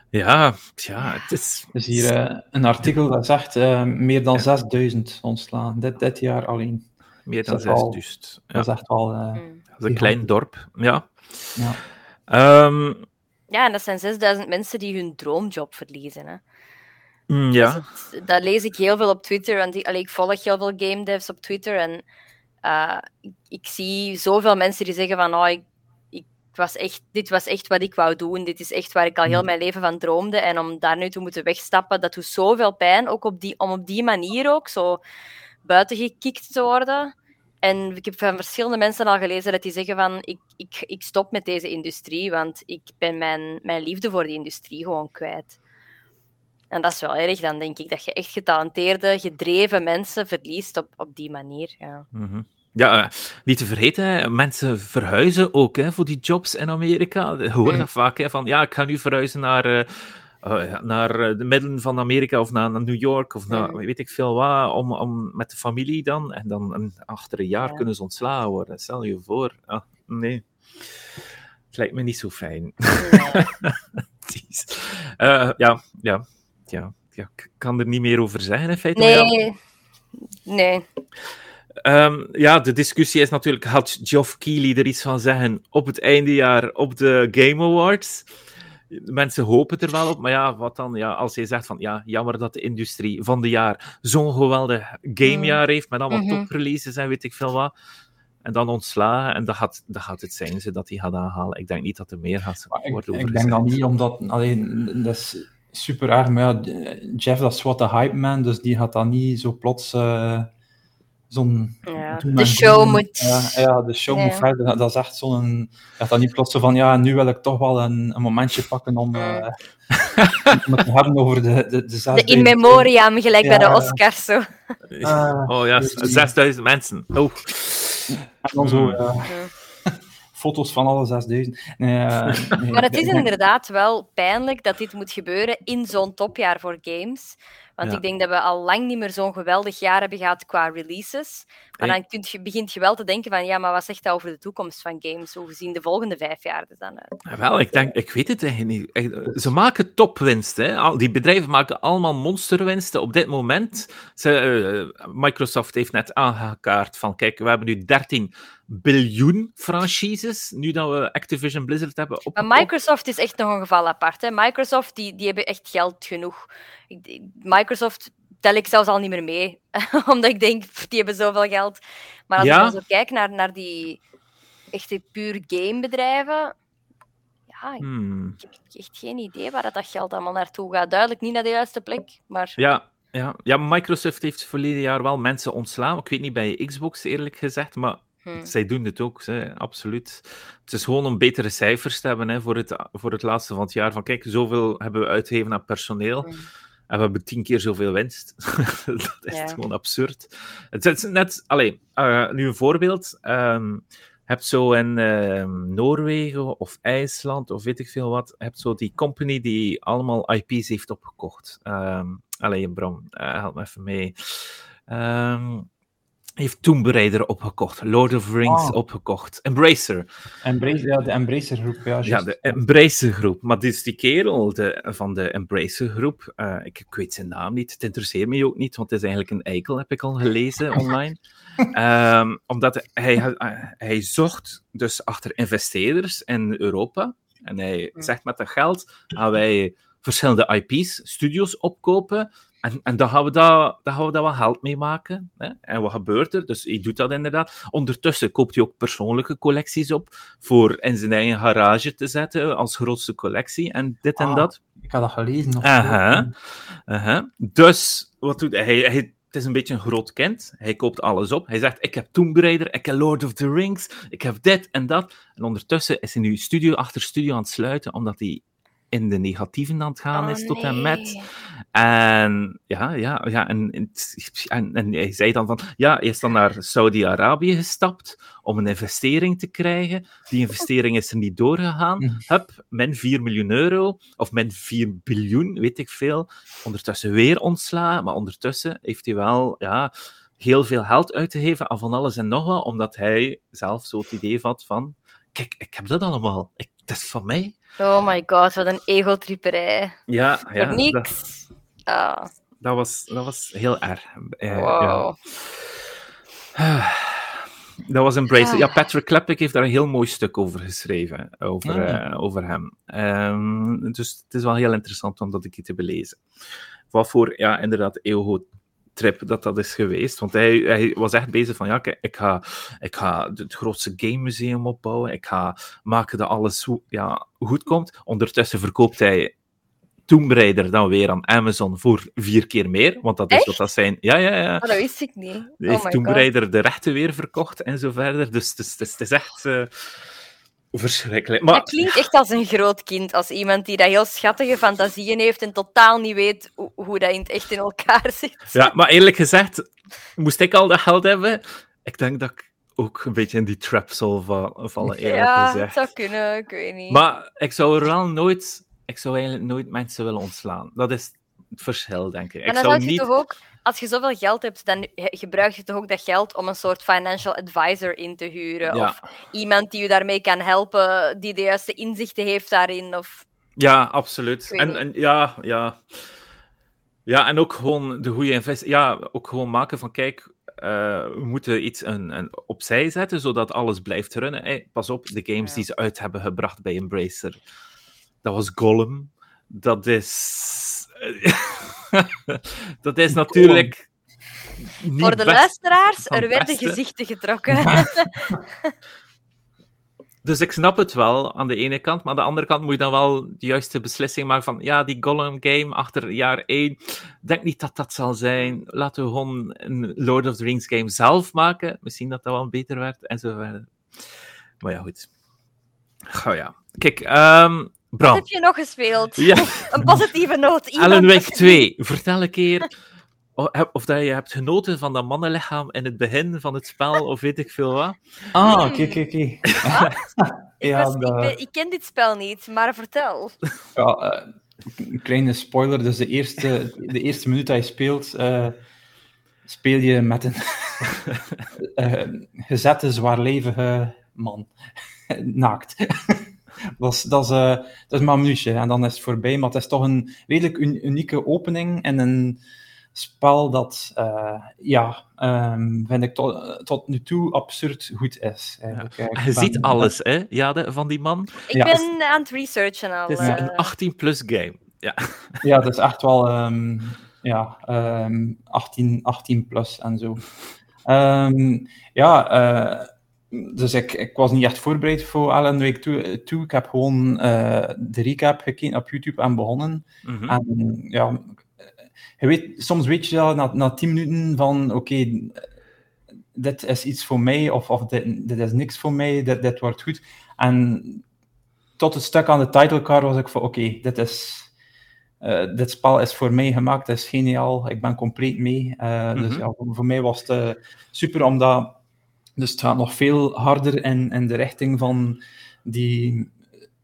Ja, ja, het is... Er is hier uh, een artikel dat zegt uh, meer dan 6000 ontslaan, dit, dit jaar alleen. Meer dan 6000. Ja. Dat is echt wel... Uh, dat is een klein dorp, ja. Ja. Um, ja, en dat zijn 6000 mensen die hun droomjob verliezen. Hè. Mm, ja. Dus dat lees ik heel veel op Twitter, want ik, ik volg heel veel game devs op Twitter en uh, ik, ik, zie zoveel mensen die zeggen van oh, ik, ik, was echt, dit was echt wat ik wou doen, dit is echt waar ik al heel mm. mijn leven van droomde en om daar nu te moeten wegstappen, dat doet zoveel pijn, ook op die, om op die manier ook zo buiten gekikt te worden. En ik heb van verschillende mensen al gelezen dat die zeggen van ik, ik, ik stop met deze industrie, want ik ben mijn, mijn liefde voor die industrie gewoon kwijt. En dat is wel erg, dan denk ik dat je echt getalenteerde, gedreven mensen verliest op, op die manier. Ja, mm ja uh, niet te vergeten, mensen verhuizen ook hè, voor die jobs in Amerika. Je hoort mm. dat vaak hè, van ja, ik ga nu verhuizen naar. Uh, uh, naar de midden van Amerika of naar, naar New York of naar mm. weet ik veel wat, om, om met de familie dan. En dan en achter een jaar kunnen ze ontslagen worden. Stel je voor. Ah, nee. Het lijkt me niet zo fijn. Ja. ja, ja ja, ik kan er niet meer over zeggen in feite. Nee, nee. Um, ja, de discussie is natuurlijk, had Geoff Keighley er iets van zeggen op het eindejaar op de Game Awards? Mensen hopen er wel op, maar ja, wat dan? Ja, als je zegt van, ja, jammer dat de industrie van de jaar zo'n geweldig gamejaar heeft, met allemaal mm -hmm. topreleases en weet ik veel wat, en dan ontslagen, en dat gaat, dat gaat het zijn ze dat hij gaat aanhalen. Ik denk niet dat er meer gaat worden Ik, ik denk dat niet, omdat, alleen, dat is super erg. Maar ja, Jeff, dat is wat de hype man, dus die gaat dan niet zo plots uh, zo'n... Ja, de show moet... Ja, ja, de show moet verder. Dat is echt zo'n... Dat dan niet plots zo van, ja, nu wil ik toch wel een, een momentje pakken om, uh, om het te hebben over de, de, de De in memoriam, gelijk bij de Oscars. Zo. Uh, oh ja, 6000 mensen. Oh. En dan zo... Foto's van alle 6000. Nee, uh, nee, maar het is inderdaad wel pijnlijk dat dit moet gebeuren in zo'n topjaar voor games. Want ik denk dat we al lang niet meer zo'n geweldig jaar hebben gehad qua releases. Maar dan kunt je, begint je wel te denken van, ja, maar wat zegt dat over de toekomst van games? Hoe zien de volgende vijf jaar er dan uit? Ja, wel, ik denk, ik weet het eigenlijk niet. Ze maken topwinsten. Die bedrijven maken allemaal monsterwinsten op dit moment. Ze, uh, Microsoft heeft net aangekaart van, kijk, we hebben nu 13 biljoen franchises, nu dat we Activision Blizzard hebben op. Maar Microsoft is echt nog een geval apart. Hè? Microsoft, die, die hebben echt geld genoeg. Microsoft tel ik zelfs al niet meer mee. Omdat ik denk, die hebben zoveel geld. Maar als ja? ik dan zo kijk naar, naar die echte puur gamebedrijven, ja, hmm. ik, heb echt geen idee waar dat geld allemaal naartoe gaat. Duidelijk niet naar de juiste plek, maar... Ja, ja, ja Microsoft heeft verleden jaar wel mensen ontslaan. Ik weet niet bij Xbox, eerlijk gezegd, maar Hmm. Zij doen het ook, hè, absoluut. Het is gewoon om betere cijfers te hebben hè, voor, het, voor het laatste van het jaar. Van kijk, zoveel hebben we uitgegeven aan personeel. Hmm. En we hebben tien keer zoveel winst. dat is gewoon absurd. Het is net, alleen, uh, nu een voorbeeld. Um, hebt zo in ehm, Noorwegen of IJsland of weet ik veel wat, hebt zo die company die allemaal IP's heeft opgekocht. Um, alleen, Bram, uh, help me even mee. Um, heeft Tomb Raider opgekocht, Lord of the Rings oh. opgekocht, Embracer. Embracer. Ja, de Embracer groep. Ja, ja, de Embracer groep. Maar dit is die kerel de, van de Embracer groep. Uh, ik, ik, weet zijn naam niet. Het interesseert me ook niet, want het is eigenlijk een eikel, heb ik al gelezen online. um, omdat hij, hij zocht dus achter investeerders in Europa. En hij zegt met dat geld gaan wij verschillende IP's, studios opkopen en, en dan, gaan we daar, dan gaan we daar wel geld mee maken. Hè? En wat gebeurt er? Dus hij doet dat inderdaad. Ondertussen koopt hij ook persoonlijke collecties op voor in zijn eigen garage te zetten als grootste collectie en dit en ah, dat. Ik had dat gelezen. Of aha, aha. Dus, wat doet hij? hij, hij het is een beetje een groot kind. Hij koopt alles op. Hij zegt: Ik heb Tomb Raider, ik heb Lord of the Rings, ik heb dit en dat. En ondertussen is hij nu studio achter studio aan het sluiten, omdat hij in de negatieven aan het gaan oh, is, tot en met. En ja, ja, ja en, en, en, hij zei dan van, ja, hij is dan naar Saudi-Arabië gestapt om een investering te krijgen. Die investering is er niet doorgegaan. Mm. Hup, min 4 miljoen euro, of min 4 biljoen, weet ik veel. Ondertussen weer ontslagen, maar ondertussen heeft hij wel, ja, heel veel geld uitgegeven aan van alles en nog wat, omdat hij zelf zo het idee had van, kijk, ik heb dat allemaal, ik, dat is van mij. Oh my god, wat een egotripperij. Ja, ja. niks. Dat, ah. dat, was, dat was heel erg. Uh, wow. Ja. Dat was Embrace. Ja. ja, Patrick Klepek heeft daar een heel mooi stuk over geschreven, over, ah. uh, over hem. Um, dus het is wel heel interessant om dat een keer te belezen. Wat voor, ja, inderdaad, trip dat dat is geweest. Want hij, hij was echt bezig van, ja, kijk, ik ga, ik ga het grootste game museum opbouwen. Ik ga maken dat alles ja, goed komt. Ondertussen verkoopt hij Tomb Raider dan weer aan Amazon voor vier keer meer. Want dat is wat dat zijn. Ja, ja, ja. Oh, dat wist ik niet. Hij heeft oh Tomb Raider de rechten weer verkocht en zo verder. Dus het is, het is echt. Uh, Verschrikkelijk. Maar... Dat klinkt echt als een groot kind. Als iemand die dat heel schattige fantasieën heeft en totaal niet weet hoe, hoe dat in het echt in elkaar zit. Ja, maar eerlijk gezegd, moest ik al dat geld hebben, ik denk dat ik ook een beetje in die trap zal vallen, eerlijk ja, gezegd. Ja, dat zou kunnen, ik weet niet. Maar ik zou er wel nooit... Ik zou eigenlijk nooit mensen willen ontslaan. Dat is het verschil, denk ik. Maar dan zou, zou je niet... toch ook als je zoveel geld hebt, dan gebruik je toch ook dat geld om een soort financial advisor in te huren. Of iemand die je daarmee kan helpen, die de juiste inzichten heeft daarin. Of... Ja, absoluut. En, en, ja, ja. ja, en ook gewoon de goede invest. Ja, ook gewoon maken van kijk. Uh, we moeten iets een, een opzij zetten, zodat alles blijft runnen. Hey, pas op, de games die ze uit hebben gebracht bij Embracer. Dat was Gollum. Dat is dat is natuurlijk. Voor de luisteraars, er werden gezichten getrokken. dus ik snap het wel aan de ene kant, maar aan de andere kant moet je dan wel de juiste beslissing maken van, ja, die Gollum game achter jaar 1, denk niet dat dat zal zijn. Laten we gewoon een Lord of the Rings game zelf maken. Misschien dat dat wel beter werd, en zo verder. Maar ja, goed. Oh ja. Kijk, um, Bram. Wat heb je nog gespeeld? Ja. een positieve noot. Alan Wake 2. Vertel een keer of dat je hebt genoten van dat mannenlichaam in het begin van het spel, of weet ik veel wat. Ah, oké, oké, oké. Ik ken dit spel niet, maar vertel. Ja, uh, een kleine spoiler. Dus de eerste, de eerste minuut dat je speelt, uh, speel je met een uh, gezette, zwaarlevige man. Naakt. Dat, is, dat, is, dat is maar een minuutje en dan is het voorbij. Maar het is toch een redelijk unieke opening en een spel dat, uh, ja, um, vind ik tot, tot nu toe absurd goed is. Ja. Je ziet alles, hè, Jade, van die man? Ik ja. ben aan het researchen al. Het is een 18-plus eh. game. Ja. ja, dat is echt wel um, ja, um, 18, 18 plus en zo. ja, uh, dus ik, ik was niet echt voorbereid voor Alan Wake 2. Ik heb gewoon uh, de recap gekeken op YouTube en begonnen. Mm -hmm. En ja, je weet, soms weet je al na, na tien minuten van oké, dit is iets voor mij of, of dit, dit is niks voor mij, dit, dit wordt goed. En tot het stuk aan de titlecard was ik van oké, dit is... Uh, dit spel is voor mij gemaakt, het is geniaal, ik ben compleet mee. Uh, Dus mhm. ja, voor, voor, mij was het super, omdat dus het gaat nog veel harder in, in de richting van die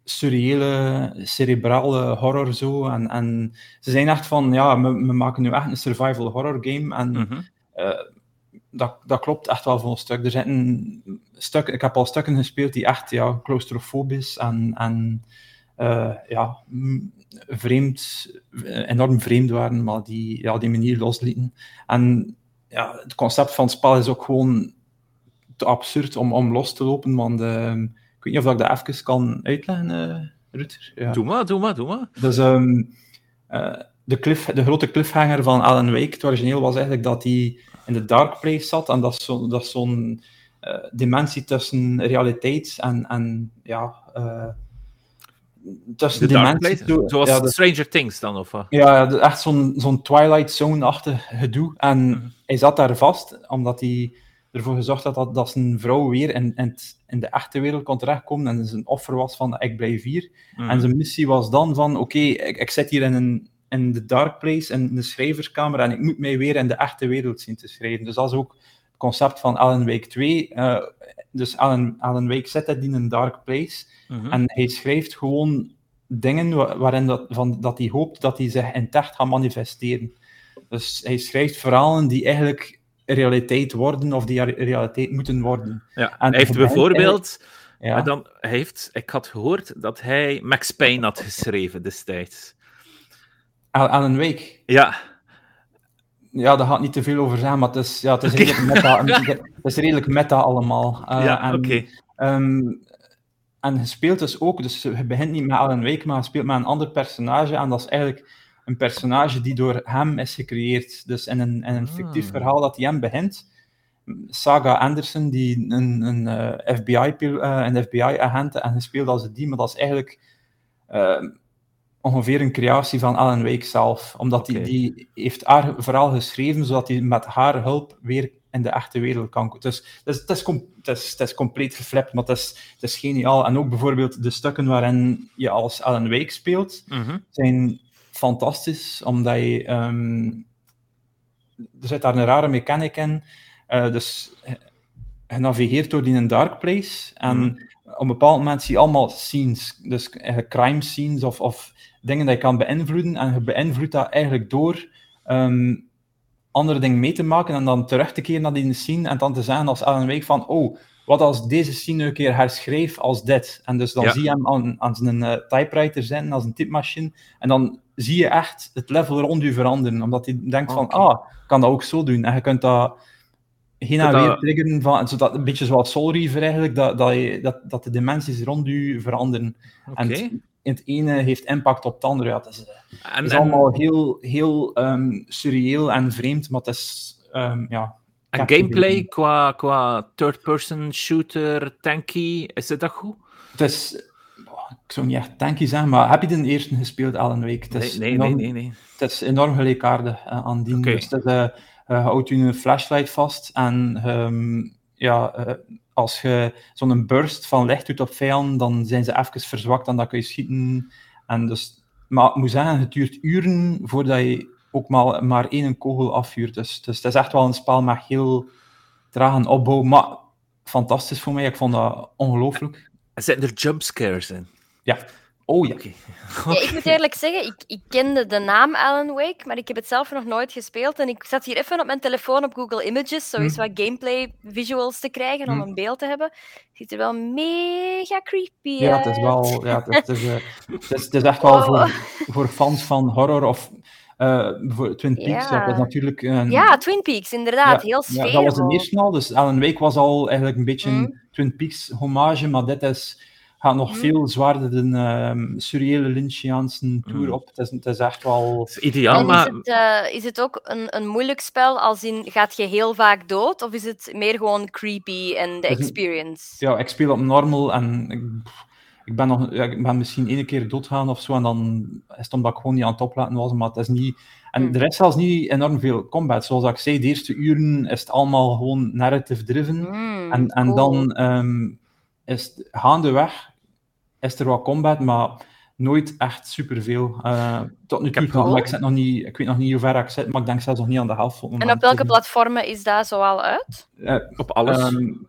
surreële, cerebrale horror zo. En, en ze zijn echt van, ja, we, we maken nu echt een survival horror game. En mm -hmm. uh, dat, dat klopt echt wel voor een stuk. Er zijn stuk, ik heb al stukken gespeeld die echt ja, claustrofobisch en, en uh, ja, vreemd, enorm vreemd waren, maar die ja, die manier loslieten. En ja, het concept van het spel is ook gewoon te absurd om, om los te lopen, want... Uh, ik weet niet of ik dat even kan uitleggen, uh, Ruter. Ja. Doe maar, doe maar, doe maar. Dus um, de, cliff, de grote cliffhanger van Alan Wake, het origineel was eigenlijk dat hij in de dark place zat en dat is zo'n zo uh, dimensie tussen realiteit en, en ja, tussen de dimensies. Zoals ja, de, Stranger Things dan, of wat? Ja, echt zo'n zo'n Twilight Zone-achtig gedoe. En mm -hmm. hij zat daar vast, omdat hij ervoor gezorgd had dat, dat zijn vrouw weer in, in, in, de echte wereld kon terechtkomen en zijn offer was van ik blijf hier. Mm. En zijn missie was dan van oké, ik, ik zit hier in, een, in de dark place, in de schrijverskamer en ik moet mij weer in de echte wereld zien te schrijven. Dus dat is ook het concept van Alan Wake 2. Uh, eh, dus Alan, Alan Wake zit in een dark place mm -hmm. en hij schrijft gewoon dingen waarin dat, van, dat hij hoopt dat hij zich in echt gaat manifesteren. Dus hij schrijft verhalen die eigenlijk realiteit worden of die realiteit moeten worden. Ja, en hij heeft bijvoorbeeld... Ja. dan heeft, ik had gehoord dat hij Max Payne had geschreven destijds. Aan een week? Ja. Ja, daar gaat niet te veel over zijn, maar het is, ja, het is, okay. redelijk, meta, het is redelijk meta allemaal. Uh, ja, oké. Okay. Um, en je speelt dus ook, dus je begint niet met Alan Wake, maar je speelt met een ander personage en dat is eigenlijk een personage die door hem is gecreëerd. Dus in een, in een fictief ah. verhaal dat hij hem begint. Saga Anderson, die een, een, uh, eh, FBI, uh, een FBI-agent en gespeeld als die, maar dat is eigenlijk uh, ongeveer een creatie van Alan Wake zelf. Omdat hij okay. die, die heeft haar verhaal geschreven, zodat hij met haar hulp weer in de echte wereld kan Dus, dus het, is, com het, is, het is compleet geflipt, maar het is, het is geniaal. En ook bijvoorbeeld de stukken waarin je als Alan Wake speelt, mm -hmm. zijn fantastisch, omdat je... Um, er zit daar een rare mechanic in. Uh, dus je navigeert door die een dark place en mm. op een bepaald moment zie je allemaal scenes, dus crime scenes of, of dingen die je kan beïnvloeden en je beïnvloedt dat eigenlijk door um, andere dingen mee te maken en dan terug te keren naar die scene en dan te zeggen als Alan Wake van oh, wat als deze scene een keer herschreef als dit? En dus dan ja. zie je hem aan, aan zijn uh, typewriter zitten, als een typemachine, en dan zie je echt het level rond u veranderen, omdat hij denkt van, ah, ik kan dat ook zo doen. En je kunt dat heen en weer triggeren, van, zodat, een beetje zoals Soul Reaver eigenlijk, dat, dat, je, dat, dat de dimensies rond u veranderen. Okay. En het, het, ene heeft impact op het andere. Ja, het is, eh, en, het is en... allemaal heel, heel um, surreëel en vreemd, maar het is, um, ja, En gameplay qua, qua third-person shooter, tanky, is het dat goed? Het is, ik zou niet echt tanky zijn, maar heb je de eerste gespeeld, Alan Wake? Het is nee, nee, nee, nee, Het is enorm gelijkaardig uh, aan die. Okay. Dus het, uh, houdt je een flashlight vast en um, ja, als je zo'n burst van licht doet op vijanden, dan zijn ze even verzwakt en dan kun je schieten. En dus, maar ik moet zeggen, het duurt uren voordat je ook maar, maar één kogel afvuurt. Dus, dus het is echt wel een spel met heel trage opbouw, maar fantastisch voor mij. Ik vond dat ongelooflijk. Zitten er jumpscares in? Ja. Oh ja. ja. Ik moet eerlijk zeggen, ik, ik kende de naam Alan Wake, maar ik heb het zelf nog nooit gespeeld. En ik zat hier even op mijn telefoon op Google Images, zo eens hm. wat gameplay visuals te krijgen, om hm. een beeld te hebben. Het ziet er wel mega creepy uit. Ja, het is wel... Ja, het, is, uh, het, is, het is echt wel voor, voor fans van horror of uh, Twin Peaks, ja. dat was natuurlijk... Een... Ja, Twin Peaks, inderdaad. heel sfeervol. Ja, dat was de eerste al, dus Alan Wake was al eigenlijk een beetje een hm. Twin Peaks hommage, maar dit is gaat nog mhm. veel zwaarder de um, surreële Lynchiaanse tour mhm. op. Het is, het is echt wel... is ideaal, maar... Is het, uh, is het ook een, een moeilijk spel, als in, gaat je heel vaak dood? Of is het meer gewoon creepy en de experience? Ja, ik speel op normal en ik, ik ben, nog, ja, ik ben misschien één keer doodgaan of zo, en dan is het omdat ik gewoon niet aan het oplaten was, maar het is niet... En mm. er is zelfs niet enorm veel combat. Zoals ik zei, de eerste uren is het allemaal gewoon narrative-driven. Mm, en, en dan um, is gaandeweg is er wat combat, maar nooit echt superveel. Uh, tot nu toe, nog, ik, zit nog niet, ik weet nog niet hoe ver ik zit, maar ik denk zelfs nog niet aan de helft. En op welke platformen is dat zoal uit? Uh, op alles. Um,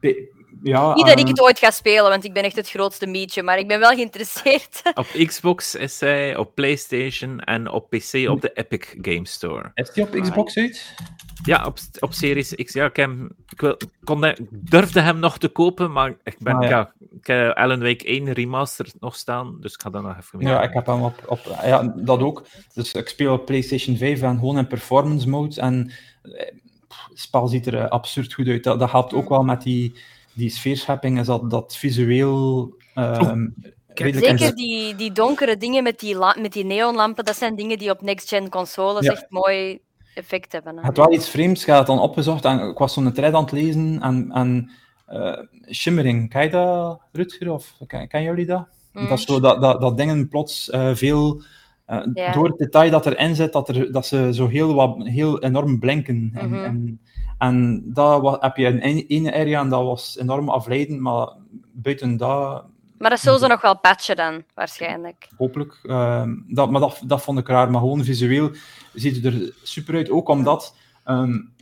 ja, Niet dat ik het ooit ga spelen, want ik ben echt het grootste mietje, maar ik ben wel geïnteresseerd. op Xbox is hij, op PlayStation en op PC op de Epic Game Store. Is die op Xbox uit? Ja, op, op Series X. Ja, ik, hem, ik, wil, kon durfde hem nog te kopen, maar ik, ben, ah, ja. ik heb Alan Wake 1 remaster nog staan, dus ik ga dat nog even mee. Ja, ik heb hem op, op... Ja, dat ook. Dus ik speel op PlayStation 5 en gewoon in performance mode. En eh, het spel ziet er eh, absurd goed uit. Dat, dat helpt ook wel met die die sfeerschepping is dat, dat visueel. Um, Zeker die, die donkere dingen met die, met die neonlampen, dat zijn dingen die op next-gen consoles echt mooi effect hebben. Hè? Het wel iets vreemds, ik had dan opgezocht en ik was zo'n thread aan het lezen en, en uh, shimmering, ken je dat, Rutger? Of ken, ken jullie dat? Mm. Dat, zo, dat, dat, dat dingen plots uh, veel uh, Door het detail dat erin zit, dat, er, dat ze zo heel, wat, heel enorm blinken. En, mm -hmm. en, en dat heb je in één area en dat was enorm afleidend, maar buiten dat... Maar dat zullen ze nog wel patchen dan, waarschijnlijk. Hopelijk. Uh, dat, maar dat, dat vond ik raar. Maar gewoon visueel ziet het er super uit. Ook omdat um,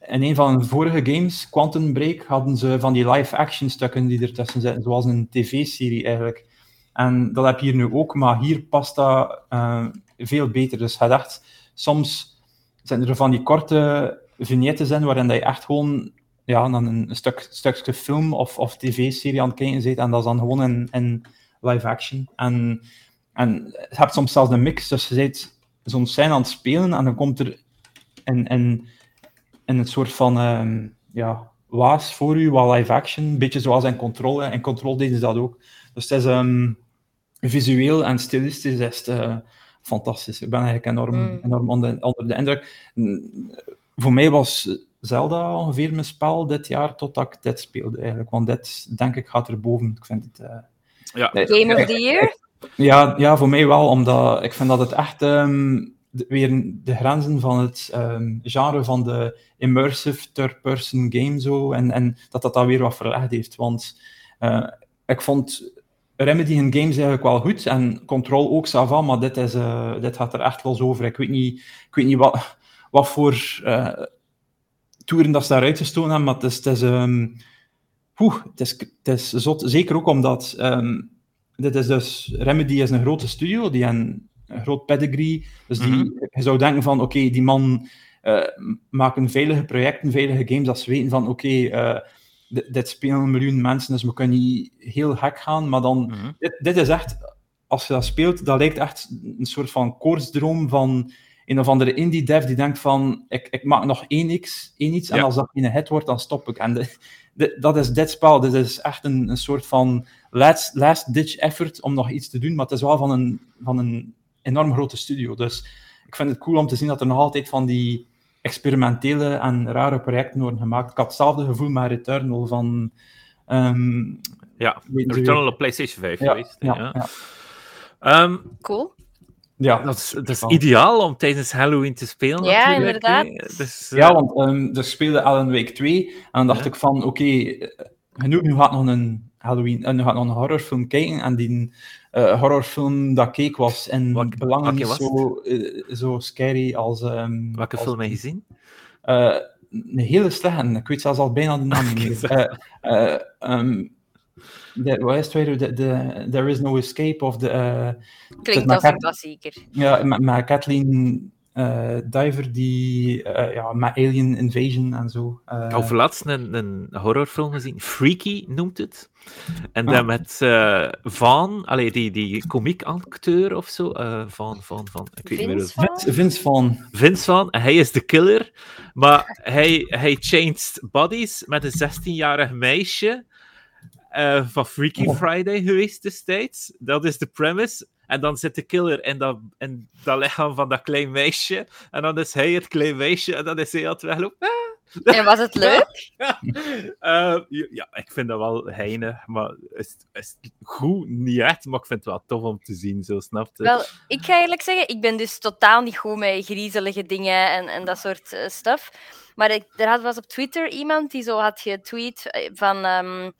in een van de vorige games, Quantum Break, hadden ze van die live-action stukken die ertussen zitten. Zoals een tv-serie eigenlijk. En dat heb je hier nu ook, maar hier past dat uh, veel beter. Dus hij dacht, soms zijn er van die korte vignetten zijn waarin je echt gewoon ja, dan een stuk, stukje film of, of tv-serie aan het kijken zit en dat is dan gewoon in, in live action. En, en je hebt soms zelfs een mix, dus je zit zo'n scène aan het spelen en dan komt er in, in, in een soort van um, ja, waas voor u, wat live action, een beetje zoals in Control. En Control deden ze dat ook. Dus het is um, visueel en stilistisch is het, uh, fantastisch. Ik ben eigenlijk enorm, mm. enorm onder, onder de indruk voor mij was Zelda ongeveer mijn spel dit jaar, totdat ik dit speelde eigenlijk. Want dit, denk ik, gaat er boven. Ik vind het... Uh, ja. Game of the Year? Ja, ja, voor mij wel, omdat ik vind dat het echt um, de, weer de grenzen van het um, genre van de immersive third-person game zo, en, en dat dat dan weer wat verlegd heeft. Want uh, ik vond Remedy in games eigenlijk wel goed, en Control ook, Sava, maar dit, is, uh, dit gaat er echt wel zo over. Ik weet niet, ik weet niet wat wat voor uh, toeren dat ze daaruit gestoken hebben, maar het is, het is, um, het is, het is zot. Zeker ook omdat um, dit is dus, Remedy is een grote studio, die een, een groot pedigree, dus die, mm -hmm. je zou denken van, oké, okay, die man uh, maken veilige projecten, veilige games, dat ze weten van, oké, okay, uh, dit spelen een miljoen mensen, dus we kunnen niet heel gek gaan, maar dan, mm -hmm. dit, dit is echt, als je dat speelt, dat lijkt echt een soort van koortsdroom van een of andere indie dev die denkt van, ik, ik maak nog één, x, één iets, en als dat in een hit wordt, dan stop ik. En de, de, dat is dit spel. Dit is echt een, een soort van last, last ditch effort om nog iets te doen, maar het is wel van een, van een enorm grote studio. Dus ik vind het cool om te zien dat er nog altijd van die experimentele en rare projecten worden gemaakt. Ik had hetzelfde gevoel met Returnal van... Um, ja, Returnal op PlayStation 5 ja, geweest. Ja, ja. Um, cool. Ja, dat is, dat is ideaal om tijdens Halloween te spelen. Ja, inderdaad. Dus, uh... Ja, want um, er speelde Alan Wake 2 en dan dacht ik van, oké, okay, genoeg, nu gaat nog een Halloween, en nu gaat nog een horrorfilm kijken en die uh, horrorfilm dat ik keek was in Wat, belangen niet zo, uh, zo scary als... Um, Welke als, film heb je gezien? Uh, een hele slechte, ik weet zelfs al bijna de naam niet meer. um, de, wat is het weer? De, de, There is no escape of de... Uh, Klinkt als een klassieker. Ja, met, met Kathleen uh, Diver, die uh, ja, met Alien Invasion en zo. Uh, ik heb laatst een, een horrorfilm gezien, Freaky noemt het. En dan met uh, Van, allee, die, die komiekacteur of zo. Uh, van, van, van. Ik weet Vince niet meer. Vince, Vince Van. Vince Van, hij is de killer. Maar hij, hij changed bodies met een 16-jarig meisje. Uh, van Freaky oh. Friday geweest destijds. Dat is de premise. En dan zit de killer in dat, in dat lichaam van dat klein meisje. En dan is hij het klein meisje. En dan is hij altijd weglopen. En was het leuk? uh, ja, ik vind dat wel heinig. Maar is, is goed niet echt. Maar ik vind het wel tof om te zien. Zo snap je? Wel, ik ga eerlijk zeggen, ik ben dus totaal niet goed met griezelige dingen en, en dat soort uh, stuff. Maar ik, er had, was op Twitter iemand die zo had getweet van... Um,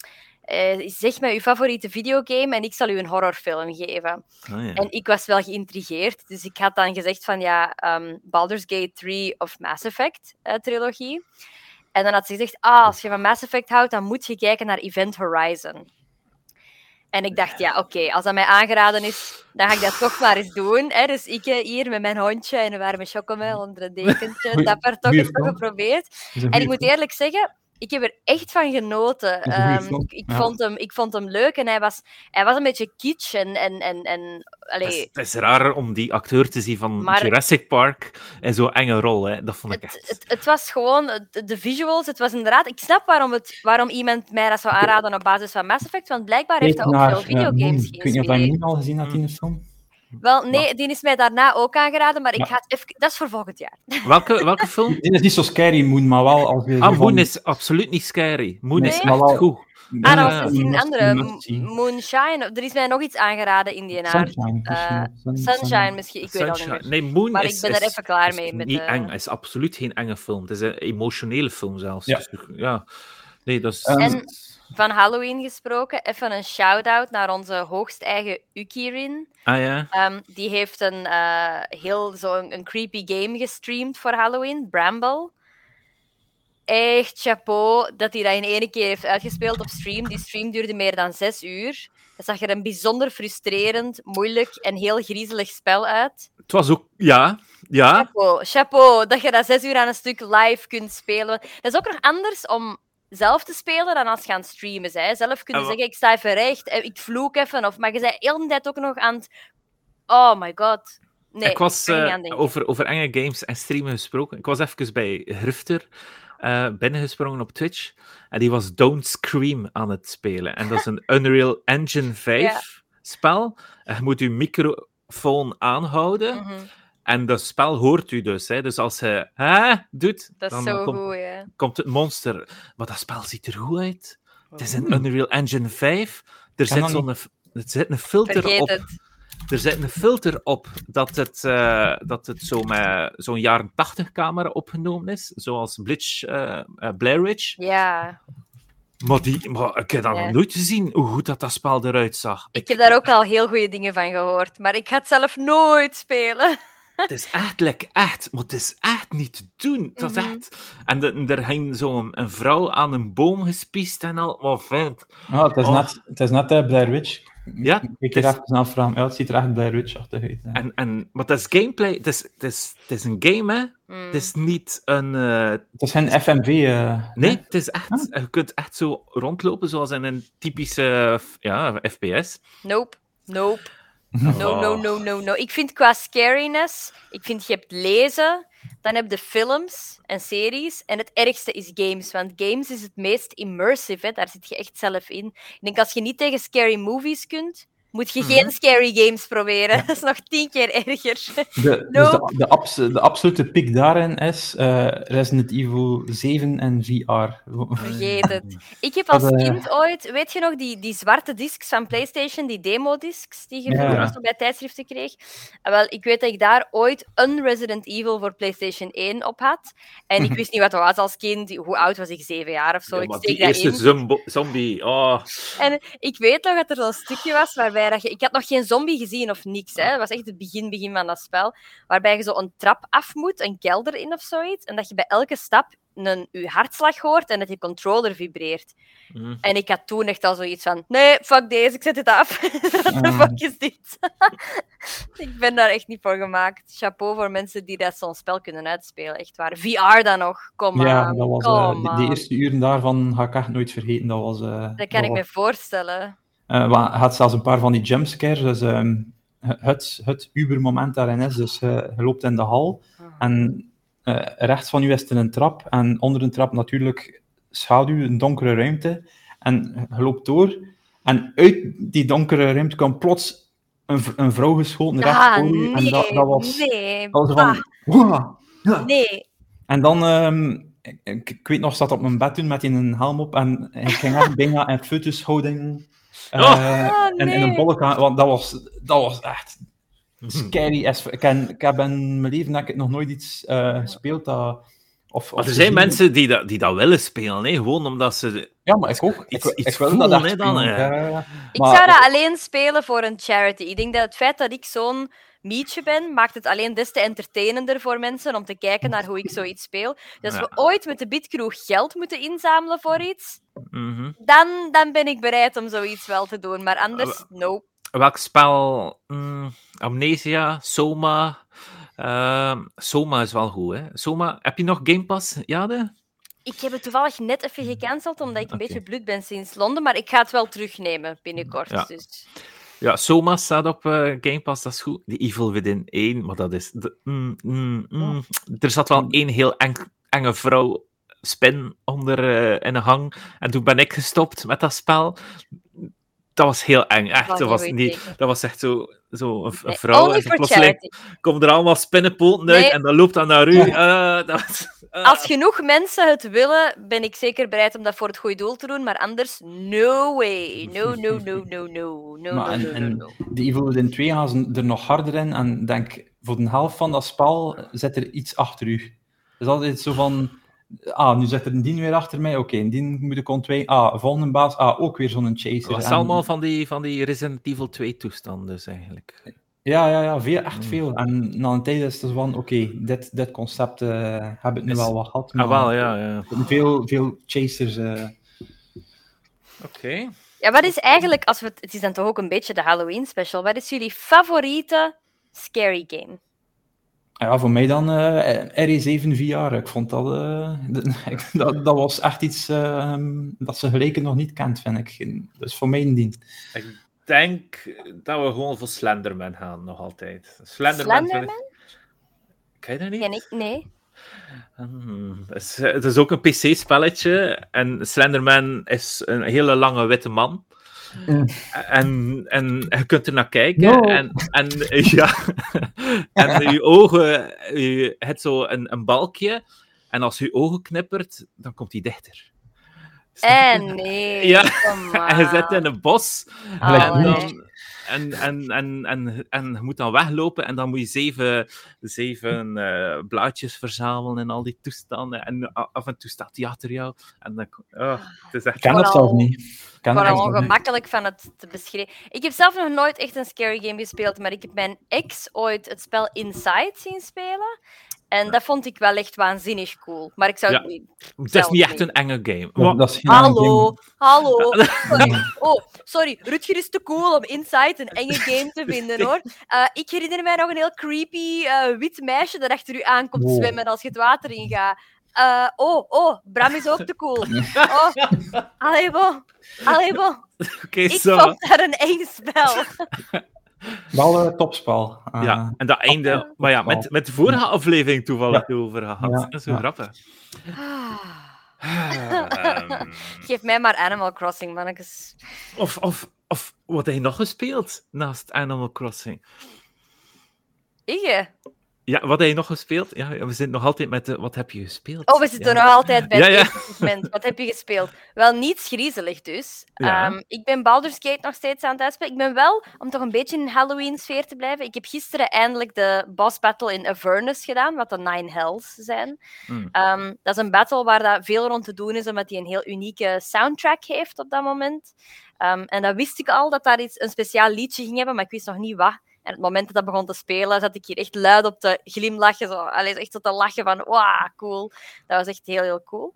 uh, zeg mij uw favoriete videogame en ik zal u een horrorfilm geven. Oh, ja. En ik was wel geïntrigeerd, dus ik had dan gezegd van ja, um, Baldur's Gate 3 of Mass Effect uh, trilogie. En dan had ze gezegd, ah, als je van Mass Effect houdt, dan moet je kijken naar Event Horizon. En ik dacht, ja, oké, okay, als dat mij aangeraden is, dan ga ik dat toch maar eens doen. Hè? Dus ik hier met mijn hondje en een warme chocomel onder een dekentje, dapper toch eens geprobeerd. En ik moet eerlijk zeggen, ik heb er echt van genoten. Um, ik, ik, ja. vond hem, ik vond hem leuk en hij was, hij was een beetje kitsch. En, en, en, en, allee. Het, is, het is raar om die acteur te zien van maar, Jurassic Park in zo'n enge rol. Hè. Dat vond ik het, echt. Het, het, was gewoon de visuals. Het was inderdaad. Ik snap waarom, het, waarom iemand mij dat zou aanraden op basis van Mass Effect, want blijkbaar heeft hij ook naar, veel videogames uh, Ik weet niet of je al gezien had in de film. Wel, nee, ja. die is mij daarna ook aangeraden, maar ik ja. ga het even... Dat is voor volgend jaar. Welke, welke film? Die is niet zo scary, Moon, maar wel als je... Ah, Moon is absoluut niet scary. Moon nee? is echt wel... goed. Ah, dat was misschien een andere. Moonshine. Er is mij nog iets aangeraden in die. Sunshine. Uh, Sun, Sunshine misschien, ik weet al niet meer. Nee, Moon maar is, ik ben is, er even klaar is mee. Met niet de... eng. Het is absoluut geen enge film. Het is een emotionele film zelfs. Ja. Dus, ja. Nee, dat is... En van Halloween gesproken, even een shout-out naar onze hoogst eigen Ukirin. Ah ja? Um, die heeft een uh, heel zo een, een, creepy game gestreamd voor Halloween, Bramble. Echt chapeau dat hij dat in één keer heeft uitgespeeld op stream. Die stream duurde meer dan zes uur. Het zag er een bijzonder frustrerend, moeilijk en heel griezelig spel uit. Het was ook, ja, ja. Chapeau, chapeau, dat je dat zes uur aan een stuk live kunt spelen. Dat is ook nog anders om zelf te spelen dan als je aan het streamen bent. Zelf kunnen zeggen, ik sta even recht, ik vloek even. Of, maar je bent heel de tijd ook nog aan het... Oh my god. Nee, ik was uh, denken. over, over enge games en streamen gesproken. Ik was even bij Grifter uh, binnengesprongen op Twitch. En die was Don't Scream aan het spelen. En dat is een Unreal Engine 5 Ja. spel. En je moet je microfoon aanhouden. Mhm. En dat spel hoort u dus. Hè. Dus als je hè, doet, Dat is dan zo komt, goed, ja. komt het monster. Maar dat spel ziet er goed uit. Het is een Hmm. Unreal Engine 5. Er zit, zo'n, er zit een filter Vergeet op. het. Er zit een filter op dat het, eh, dat het zo met zo'n jaren 80 camera opgenomen is. Zoals Blitch, eh, eh, Blair Witch. Ja, Maar, die, maar ik heb dat Ja. nog nooit gezien, hoe goed dat, dat spel eruit zag. ik heb daar ook al heel goede dingen van gehoord. Maar ik ga het zelf nooit spelen. Het is echt lekker, echt. Maar het is echt niet te doen. Dat is Mhm. echt... En de, er ging zo'n een vrouw aan een boom gespiest en al. Maar vent. Ja, het is Oh. net, het is net uh, Blair Witch. Ja, Ik het is- afvragen. Ja, het ziet er echt Blair Witch-achtig uit. hè. En, en, maar het is gameplay. Het is, het is, het is een game, hè. Mm. Het is niet een... eh, Het is geen FMV. eh, Nee, het is echt, je kunt echt zo rondlopen zoals in een typische ja, FPS. Nope, nope. No, Oh. no, no, no, no. Ik vind qua scariness, ik vind je hebt lezen, dan heb je films en series. En het ergste is games, want games is het meest immersive. Hè? Daar zit je echt zelf in. Ik denk als je niet tegen scary movies kunt, moet je geen mhm. scary games proberen. Dat is nog tien keer erger. De, dus de, de, absolute piek daarin is uh, Resident Evil 7 en VR. Vergeet het. Ik heb als uh, kind ooit, weet je nog, die, die zwarte discs van PlayStation, die demo-discs die je ja. bij tijdschriften kreeg. En wel, ik weet dat ik daar ooit een Resident Evil voor PlayStation 1 op had. En ik wist niet wat dat was als kind. Hoe oud was ik? Zeven jaar of zo. Ja, ik die eerste zombie. Oh. En ik weet nog dat er zo'n stukje was waarbij dat je... Ik had nog geen zombie gezien of niks. Hè. Het was echt het begin, begin van dat spel. Waarbij je zo een trap af moet, een kelder in of zoiets. En dat je bij elke stap een, je hartslag hoort en dat je controller vibreert. Mm. En ik had toen echt al zoiets van: nee, fuck deze, ik zet het af. Wat de mm. fuck is dit? ik ben daar echt niet voor gemaakt. Chapeau voor mensen die dat zo'n spel kunnen uitspelen. Echt waar. VR dan nog. Kom maar. Ja, dat was, uh, die, eerste uren daarvan ga ik echt nooit vergeten. Dat, was, uh, dat kan ik me voorstellen. Uh, had zelfs een paar van die jumpscares. Dus um, het, het Uber-moment daarin is. Dus je loopt in de hal. Ah. En uh, rechts van u is er een trap en onder een trap natuurlijk schaduw, een donkere ruimte. En je loopt door en uit die donkere ruimte kwam plots een, een vrouw geschoten rechts ah, voor u. en dat, dat was, nee, dat was van... Nee. En dan... Um, ik, ik, weet nog, zat op mijn bed toen met een helm op en ik ging echt bijna in foetushouding uh, oh, nee. in, in, een bolle want dat was, dat was echt scary as... Ik, ken, ik heb in mijn leven ik nog nooit iets uh, gespeeld dat... Of, maar er zijn mensen die dat, die dat willen spelen, hè? gewoon omdat ze... Ja, maar ik ook. Iets, ik, iets ik wil dat echt dan, ja. Ik zou dat alleen spelen voor een charity. Ik denk dat het feit dat ik zo'n mietje ben, maakt het alleen des te entertainender voor mensen om te kijken naar hoe ik zoiets speel. Dus als we ooit met de Bitkroeg geld moeten inzamelen voor iets, mhm. dan, dan ben ik bereid om zoiets wel te doen. Maar anders, nope welk spel? Mm, Amnesia, Soma. Uh, Soma is wel goed, hè? Soma, heb je nog Game Pass, Jade? Ik heb het toevallig net even gecanceld, omdat ik een beetje bloed ben sinds Londen, maar ik ga het wel terugnemen binnenkort. Ja, dus. Ja Soma staat op uh, Game Pass, dat is goed. Die Evil Within 1, maar dat is... De, mm, mm, mm. Er zat wel één heel eng, enge vrouw spin onder uh, in een hang. En toen ben ik gestopt met dat spel dat was heel eng. Echt, dat, was, niet, dat was echt zo, zo een, een vrouw. En plotseling komen er allemaal spinnenpoten uit en dan loopt dat naar u. Uh, dat uh. Als genoeg mensen het willen, ben ik zeker bereid om dat voor het goede doel te doen. Maar anders, no way. No, no, no, no, no. no, maar no, en, no, De Evil Within 2 gaan ze er nog harder in. En denk, voor de helft van dat spel zit er iets achter u. Is altijd zo van Ah, nu zit er een dien weer achter mij. Oké, okay, een dien moet ik ontwijken. Ah, volgende baas. Ah, ook weer zo'n chaser. Het is allemaal van die, van die Resident Evil 2 toestanden, dus eigenlijk. Ja, ja, ja veel, echt hmm. veel. En na een tijd is het van, oké, dit, dit concept uh, heb ik nu wel wat gehad. Maar ah, wel, ja, ja. Veel, veel chasers. Uh... Oké. Ja, wat is eigenlijk, als we het, het is dan toch ook een beetje de Halloween special, wat is jullie favoriete scary game? Ja, voor mij dan uh, RE7 VR. Ik vond dat, uh, dat, dat was echt iets uh, dat ze gelijken nog niet kent, vind ik. Dus voor mij een dien. Ik denk dat we gewoon voor Slenderman gaan, nog altijd. Slenderman? Slenderman? Ken je dat niet? Ken ik, nee. Hmm, het, is, het, is, ook een PC-spelletje en Slenderman is een hele lange witte man. En, en je kunt er naar kijken en, en, ja, en je ogen, je hebt zo een, een balkje en als je ogen knippert, dan komt hij dichter. En nee, ja. en je zit in een bos en dan, en, en, en, en, en je moet dan weglopen en dan moet je zeven, zeven uh, blaadjes verzamelen en al die toestanden. En af en toe staat hij achter jou. En dan, oh, het is echt... Ik ken het zelf niet. Kan Vooral ongemakkelijk van het te beschrijven. Ik heb zelf nog nooit echt een scary game gespeeld, maar ik heb mijn ex ooit het spel Inside zien spelen. En dat vond ik wel echt waanzinnig cool. Maar ik zou het niet. Het is niet echt een enge game. hallo, hallo. Sorry. Oh, sorry. Rutger is te cool om Inside een enge game te vinden hoor. Uh, ik herinner mij nog een heel creepy uh, wit meisje dat achter u aankomt zwemmen als je het water ingaat. Uh, oh, oh, Bram is ook te cool. Oh, allee, bo. Allee, bo. Okay, ik so. vond dat een eng spel. Wel een topspel. Uh, ja, en dat einde, maar ja, met, met de vorige aflevering toevallig ja. over gehad. Ja, dat is zo grappig. Ah. Um... Geef mij maar Animal Crossing, mannetjes. Of, of, of wat heb je nog gespeeld naast Animal Crossing? Ik? Ja, wat heb je nog gespeeld? Ja, we zitten nog altijd met de, wat heb je gespeeld? Oh, we zitten nog altijd bij het moment. Wat heb je gespeeld? Wel, niets griezelig dus. Um, ik ben Baldur's Gate nog steeds aan het uitspelen. Ik ben wel, om toch een beetje in Halloween-sfeer te blijven, ik heb gisteren eindelijk de boss battle in Avernus gedaan, wat de Nine Hells zijn. Hmm. Ehm, dat is een battle waar dat veel rond te doen is, omdat hij een heel unieke soundtrack heeft op dat moment. Um, en dat wist ik al, dat daar iets, een speciaal liedje ging hebben, maar ik wist nog niet wat. En het moment dat dat begon te spelen, zat ik hier echt luid op te glimlachen. Zo. Echt tot te lachen van, wauw, cool. Dat was echt heel, heel cool.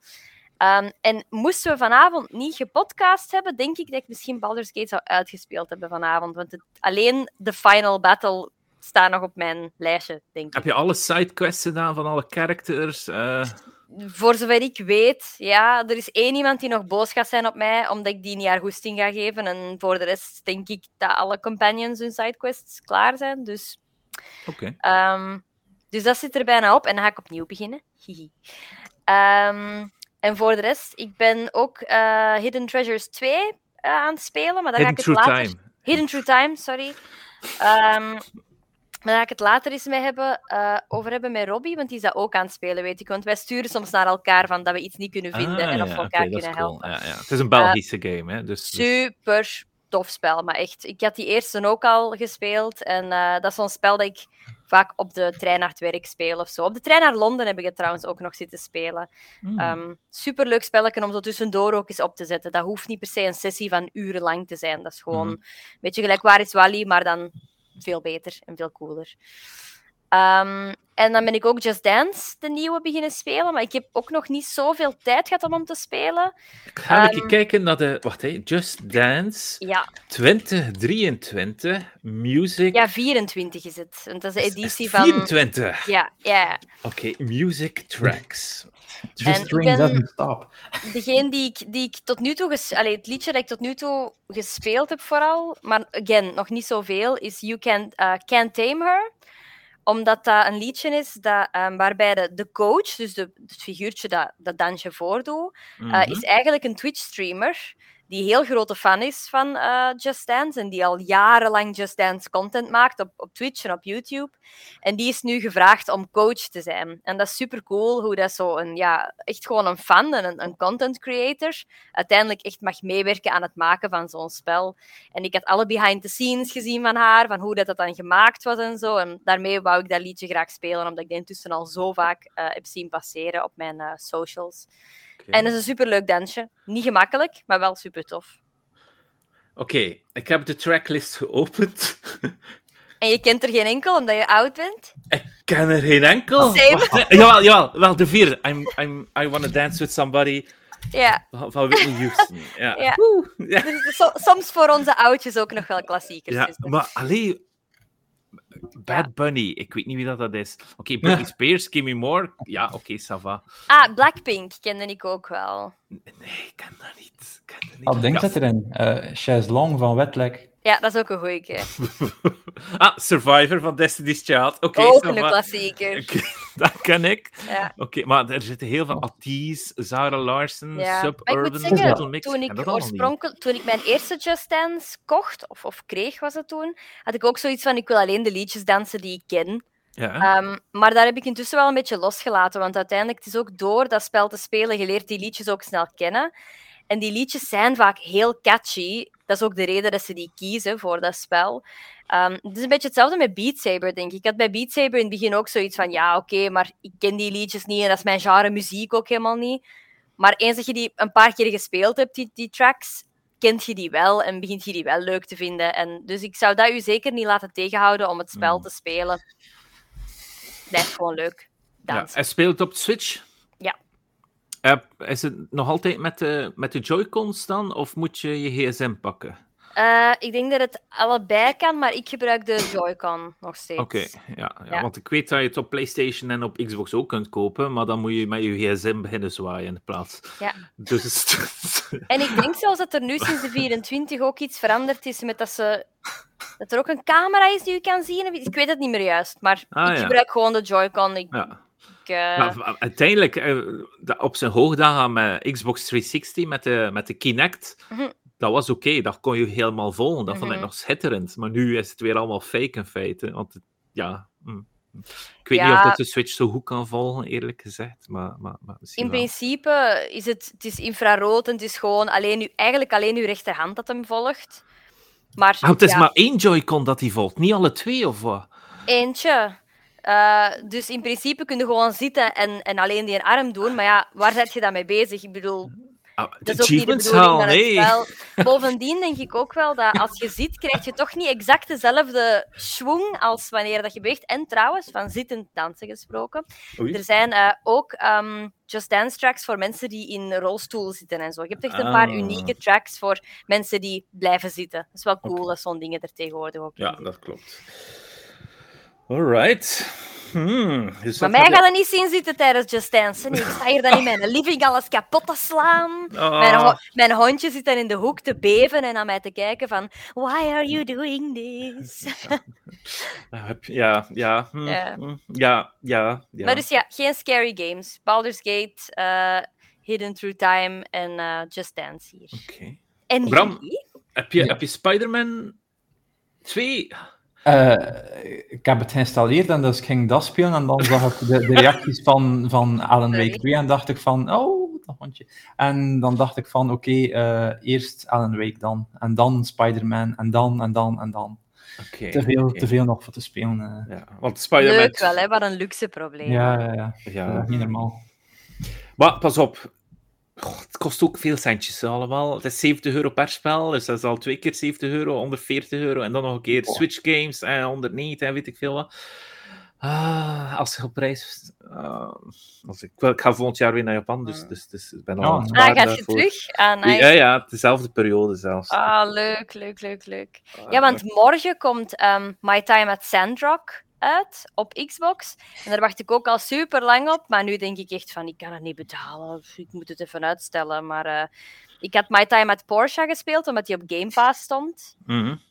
Um, en moesten we vanavond niet gepodcast hebben, denk ik dat ik misschien Baldur's Gate zou uitgespeeld hebben vanavond. Want alleen de final battle staat nog op mijn lijstje, denk ik. Heb je alle sidequests gedaan van alle characters? Uh voor zover ik weet, ja, er is één iemand die nog boos gaat zijn op mij, omdat ik die niet haar goesting ga geven. En voor de rest denk ik dat alle companions hun sidequests klaar zijn. Dus, Oké. Ehm, dus dat zit er bijna op. En dan ga ik opnieuw beginnen. um, en voor de rest, ik ben ook uh, Hidden Treasures 2 uh, eh, aan het spelen. Maar daar Hidden ga ik het later... Time. Hidden True Time, sorry. Um, maar daar ga ik het later eens mee hebben, uh, over hebben met Robbie, want die is dat ook aan het spelen, weet ik. Want wij sturen soms naar elkaar van dat we iets niet kunnen vinden ah, en of we elkaar kunnen helpen. Ja, ja. Het is een Belgische uh, game, hè? Dus, dus, super tof spel, maar echt. Ik had die eerste ook al gespeeld en uh, dat is zo'n spel dat ik vaak op de trein naar het werk speel of zo. Op de trein naar Londen heb ik het trouwens ook nog zitten spelen. Mm. Um, superleuk spelletje om zo tussendoor ook eens op te zetten. Dat hoeft niet per se een sessie van uren lang te zijn. Dat is gewoon mm. een beetje gelijk Waar is Wally, maar dan veel beter en veel cooler. Um, en dan ben ik ook Just Dance, de nieuwe, beginnen spelen. Maar ik heb ook nog niet zoveel tijd gehad om hem te spelen. Ga um, kijken naar de... Wacht, hè. Just Dance ja. 2023 Music... Ja, 24 is het. Want dat is de editie van... 24? Ja, ja. Oké, okay, Music Tracks. Just doesn't stop. Degene die ik, die ik tot nu toe... Ges... Allee, het liedje dat ik tot nu toe gespeeld heb vooral, maar again, nog niet zoveel, is You Can't, uh, Can't Tame Her omdat dat een liedje is dat, um, waarbij de, de coach, dus de, het figuurtje dat dat dansje voordoet, mm -hmm. uh, is eigenlijk een Twitch-streamer die heel grote fan is van uh, Just Dance en die al jarenlang Just Dance content maakt op, op Twitch en op YouTube. En die is nu gevraagd om coach te zijn. En dat is super cool hoe dat zo een, ja, echt gewoon een fan en een, content creator uiteindelijk echt mag meewerken aan het maken van zo'n spel. En ik had alle behind the scenes gezien van haar, van hoe dat, dat dan gemaakt was en zo. En daarmee wou ik dat liedje graag spelen, omdat ik die intussen al zo vaak uh, heb zien passeren op mijn uh, socials. En het is een superleuk dansje. Niet gemakkelijk, maar wel super tof. Oké, ik heb de tracklist geopend. En je kent er geen enkel omdat je oud bent? Ik ken er geen enkel. Same. jawel, jawel, wel de vierde. I'm, I'm, I wanna dance with somebody. Ja. Van Whitney Houston. Ja. ja. ja. Dus soms voor onze oudjes ook nog wel klassiekers. Ja, maar alleen Bad Bunny, ik weet niet wie dat, dat is. Oké, okay, Britney Spears, Gimme More. Ja, oké, okay, Sava. Ah, Blackpink kende ik ook wel. Nee, ik ken dat niet. Ik ken dat niet. Wat denkt dat erin? Uh, Chaise Long van Wetleg. Ja, dat is ook een goeie. ah, Survivor van Destiny's Child. Oké, ook een klassieker. dat ken ik. Ja. Oké, maar er zitten heel veel Aties, Zara Larsen, ja. Suburban, zeggen, Mix. Toen ik, oorspronkelijk, toen ik mijn eerste Just Dance kocht, of, of kreeg was het toen, had ik ook zoiets van, ik wil alleen de liedjes dansen die ik ken. Ja. Um, maar daar heb ik intussen wel een beetje losgelaten, want uiteindelijk het is ook door dat spel te spelen, je leert die liedjes ook snel kennen. En die liedjes zijn vaak heel catchy. Dat is ook de reden dat ze die kiezen voor dat spel. Um, het is een beetje hetzelfde met Beat Saber, denk ik. Ik had bij Beat Saber in het begin ook zoiets van, ja, oké, maar ik ken die liedjes niet en dat is mijn genre muziek ook helemaal niet. Maar eens dat je die een paar keer gespeeld hebt, die, die tracks, kent je die wel en begint je die wel leuk te vinden. En dus ik zou dat u zeker niet laten tegenhouden om het spel hmm. te spelen. Blijft gewoon leuk. Ja, hij speelt op Switch? Uh, is het nog altijd met de, met de Joy-Cons dan, of moet je je gsm pakken? Uh, ik denk dat het allebei kan, maar ik gebruik de Joy-Con nog steeds. Oké, okay, ja, ja, ja, want ik weet dat je het op PlayStation en op Xbox ook kunt kopen, maar dan moet je met je gsm beginnen zwaaien in de plaats. Ja. Dus... en ik denk zelfs dat er nu sinds de 24 ook iets veranderd is met dat ze dat er ook een camera is die je kan zien. Ik weet het niet meer juist, maar ah, ik gebruik gewoon de Joy-Con. Ik, ja uh... uiteindelijk, op zijn hoogdagen met Xbox 360, met de, met de Kinect, mhm. dat was oké. Dat kon je helemaal volgen. Dat vond ik mhm. nog schitterend. Maar nu is het weer allemaal fake in feite. Want ja... Mm. Ik weet niet of dat de Switch zo goed kan volgen, eerlijk gezegd. Maar, maar, maar in principe is het, het is infrarood en het is gewoon alleen, eigenlijk alleen uw rechterhand dat hem volgt. Maar, ah, het is maar één Joy-Con dat hij volgt, niet alle twee of wat? Eentje. Uh, dus in principe kun je gewoon zitten en, en alleen die arm doen. Maar ja, waar zet je dan mee bezig? Ik bedoel, Ah, dat is ook niet de bedoeling van het spel. Bovendien denk ik ook wel dat als je zit, krijg je toch niet exact dezelfde schwung als wanneer dat je beweegt. En trouwens, van zittend dansen gesproken. Er zijn uh, ook um, Just Dance tracks voor mensen die in rolstoel zitten en zo. Je hebt echt een paar ah. unieke tracks voor mensen die blijven zitten. Dat is wel cool okay. dat zo'n dingen er tegenwoordig ook Ja, dat klopt. Alright. Hmm, dus maar mij gaat het niet zien zitten tijdens Just Dance. Ik sta hier dan in mijn living alles kapot te slaan. Oh. Mijn, mijn, hondje zit dan in de hoek te beven en aan mij te kijken van... Why are you doing this? ja, ja, hmm, ja. Hmm, ja, ja, ja. Maar dus ja, geen scary games. Baldur's Gate, uh, Hidden Through Time en uh, Just Dance hier. Oké. Okay. En Bram, heb je, heb je Spider-Man 2 uh, ik heb het geïnstalleerd en dus ging dat spelen en dan zag ik de, de reacties van, van Alan Wake 2 en dacht ik van, oh, dat hondje. En dan dacht ik van, oké, okay, uh, eerst Alan Wake dan, en dan Spider-Man, en dan, en dan, en dan. Okay, te, veel, te veel nog voor te spelen. Uh. Ja, want Spider-Man... Leuk wel, hè? wat een luxe probleem. Ja, ja, ja. ja. niet normaal. Maar pas op, het kost ook veel centjes allemaal. Het is 70 euro per spel, dus dat is al twee keer 70 euro, 140 euro. En dan nog een keer Switch games en 109 en weet ik veel wat. Ah, als je op reis... Uh, als ik, ik ga volgend jaar weer naar Japan, dus, dus, dus ik ben al oh, ah, gaat je terug? Ah, nice. Ja, ja, dezelfde periode zelfs. Ah, leuk, leuk, leuk, leuk. Ah, ja, want morgen komt um, My Time at Sandrock uit op Xbox. En daar wacht ik ook al super lang op. Maar nu denk ik echt van, ik kan het niet betalen. Ik moet het even uitstellen. Maar uh, ik had My Time at Porsche gespeeld, omdat die op Game Pass stond. Mm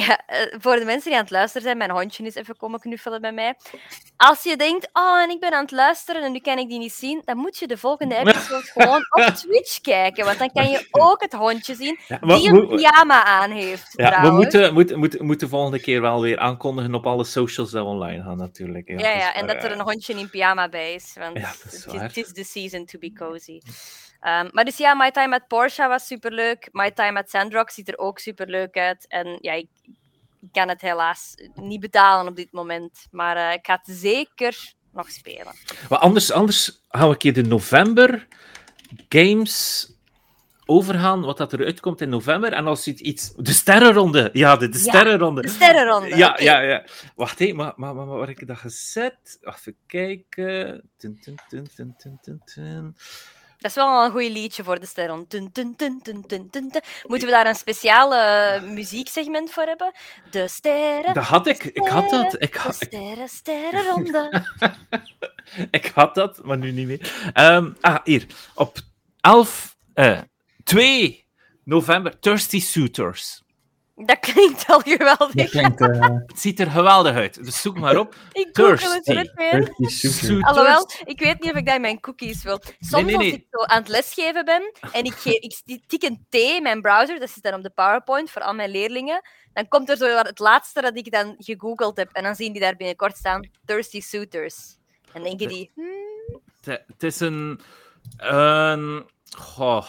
ja, eh, voor de mensen die aan het luisteren zijn, mijn hondje is even komen knuffelen bij mij. Als je denkt, oh, en ik ben aan het luisteren en nu kan ik die niet zien, dan moet je de volgende episode gewoon op Twitch kijken, want dan kan je ook het hondje zien die een pyjama aan heeft. Ja, we moeten, moeten, moeten, moeten de volgende keer wel weer aankondigen op alle socials dat online gaan, natuurlijk. Ja, ja, ja en dat er een hondje in pyjama bij is, want het is the season to be cozy. Um, maar dus ja, My Time at Porsche was superleuk. My Time at Sandrock ziet er ook superleuk uit. En ja, ik, kan het helaas niet betalen op dit moment. Maar uh, ik ga het zeker nog spelen. Maar anders, anders gaan we een keer de november games overgaan, wat dat eruit komt in november. En als je iets... De sterrenronde! Ja, de, de sterrenronde. de sterrenronde. Ja, ja, ja. Wacht, hé, maar, maar, maar, waar heb ik dat gezet? Even kijken. Tun, Dat is wel een goed liedje voor de sterren. Moeten we daar een speciale muzieksegment voor hebben? De sterren. Dat had ik. Ik had dat. Ik had, de sterren, sterrenronde. ik had dat, maar nu niet meer. Um, ah, hier. Op 11, uh, 2 november, Thirsty Suitors. Dat klinkt al geweldig. Klinkt, uh... Het ziet er geweldig uit, dus zoek maar op. ik google het niet meer. Alhoewel, ik weet niet of ik dat in mijn cookies wil. Soms nee, nee, nee. als ik zo aan het lesgeven ben en ik, ik tik een T in mijn browser, dat zit dan op de PowerPoint voor al mijn leerlingen, dan komt er zo het laatste dat ik dan gegoogeld heb. En dan zien die daar binnenkort staan, Thirsty Suitors. En denken die... Hmm. Het is een... een goh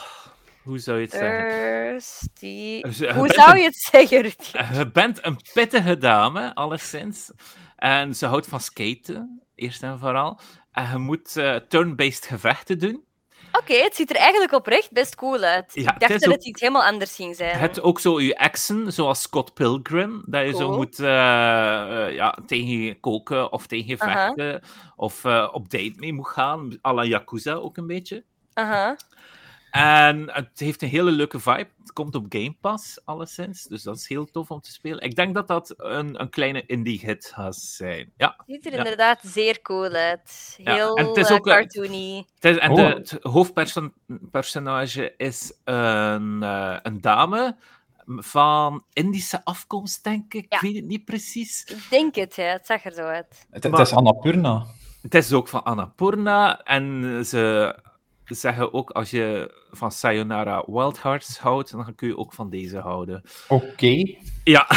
hoe zou je het zeggen? Hoe zou je het zeggen, Je bent een pittige dame, alleszins. En ze houdt van skaten, eerst en vooral. En je moet uh, turn-based gevechten doen. Oké, het ziet er eigenlijk oprecht best cool uit. Ja, ik dacht dat het iets helemaal anders ging zijn. Het ook zo je accent, zoals Scott Pilgrim, dat je zo moet uh, ja, tegen koken of tegen vechten, of op date mee moet gaan, à la Yakuza ook een beetje. Aha. En het heeft een hele leuke vibe. Het komt op Game Pass, alleszins. Dus dat is heel tof om te spelen. Ik denk dat dat een, een kleine indie-hit gaat zijn. Ja. Ziet er inderdaad zeer cool uit. Heel en het is ook, cartoony. Het is, en de, oh. het hoofdpersonage is een, uh, een dame van Indische afkomst, denk ik. Ik weet het niet precies. Ik denk het, ja. het zag er zo uit. Het, het is Annapurna. het is ook van Annapurna. En ze zeggen ook, als je van Sayonara Wild Hearts houdt, dan kun je ook van deze houden. Oké. Ja.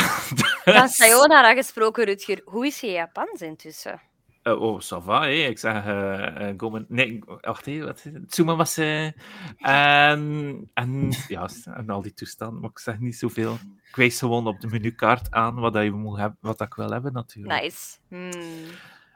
Van Sayonara gesproken, Rutger. Hoe is je Japans intussen? Uh, oh, ça va, hé. Ik zeg, uh, uh, nee, wacht even, wat Tsumamase. En, en, ja, en al die toestanden, maar ik zeg niet zoveel. Ik wijs gewoon op de menukaart aan wat, je moet hebben, wat ik wil hebben, natuurlijk. Nice. Hmm.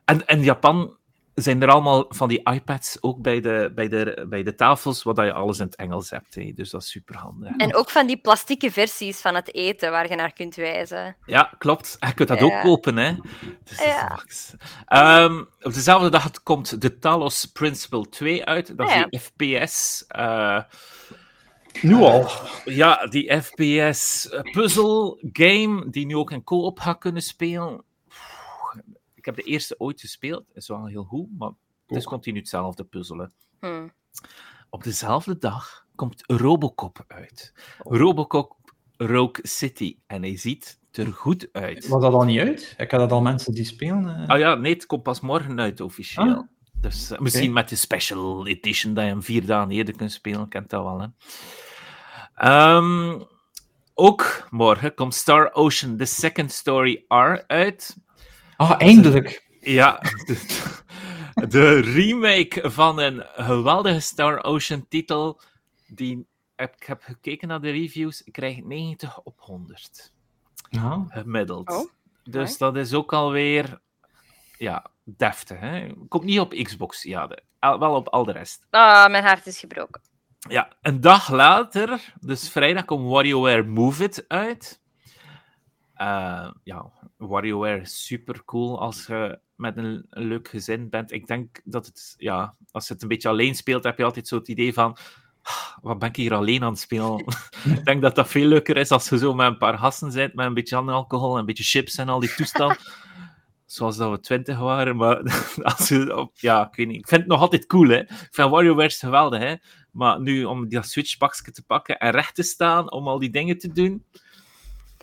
En, en Japan zijn er allemaal van die iPads ook bij de, bij de, bij de tafels, waar je alles in het Engels hebt. Hè. Dus dat is super handig. En ook van die plastieke versies van het eten waar je naar kunt wijzen. Ja, klopt. Je kunt dat ook kopen. Hè. Dus ja. Um, op dezelfde dag komt de Talos Principle 2 uit. Dat is ja. die FPS. Uh, nu al. Ja, die FPS puzzle game die nu ook in co-op gaat kunnen spelen ik heb de eerste ooit gespeeld. is wel heel goed, maar het is continu hetzelfde puzzelen. Hmm. Op dezelfde dag komt Robocop uit. Oh. Robocop Rogue City. En hij ziet er goed uit. Was dat al niet uit? Ik had dat al mensen die spelen. Uh... Oh ja, nee, het komt pas morgen uit officieel. Ah. Dus uh, misschien met de special edition dat je hem vier dagen eerder kunt spelen, kent dat wel. Hè? Um, ook morgen komt Star Ocean The Second Story R uit. Ah, eindelijk. Ja, de, remake van een geweldige Star Ocean titel. Die, ik heb gekeken naar de reviews, ik krijg 90 op 100. Oh. Gemiddeld. Oh, dus dat is ook alweer ja, deftig. Hè? Komt niet op Xbox, ja, de, wel op al de rest. Ah, mijn hart is gebroken. Ja, een dag later, dus vrijdag, komt WarioWare Move It uit. Uh, ja, WarioWare is super cool als je met een, leuk gezin bent. Ik denk dat het, ja, als je het een beetje alleen speelt, heb je altijd zo het idee van. Ah, wat ben ik hier alleen aan het spelen? ik denk dat dat veel leuker is als je zo met een paar gasten zit, met een beetje alcohol, een beetje chips en al die toestand. Zoals dat we twintig waren, maar als je, ja, ik weet niet. Ik vind het nog altijd cool, hè. Ik vind WarioWare geweldig, hè. Maar nu, om dat switchpakje te pakken en recht te staan, om al die dingen te doen,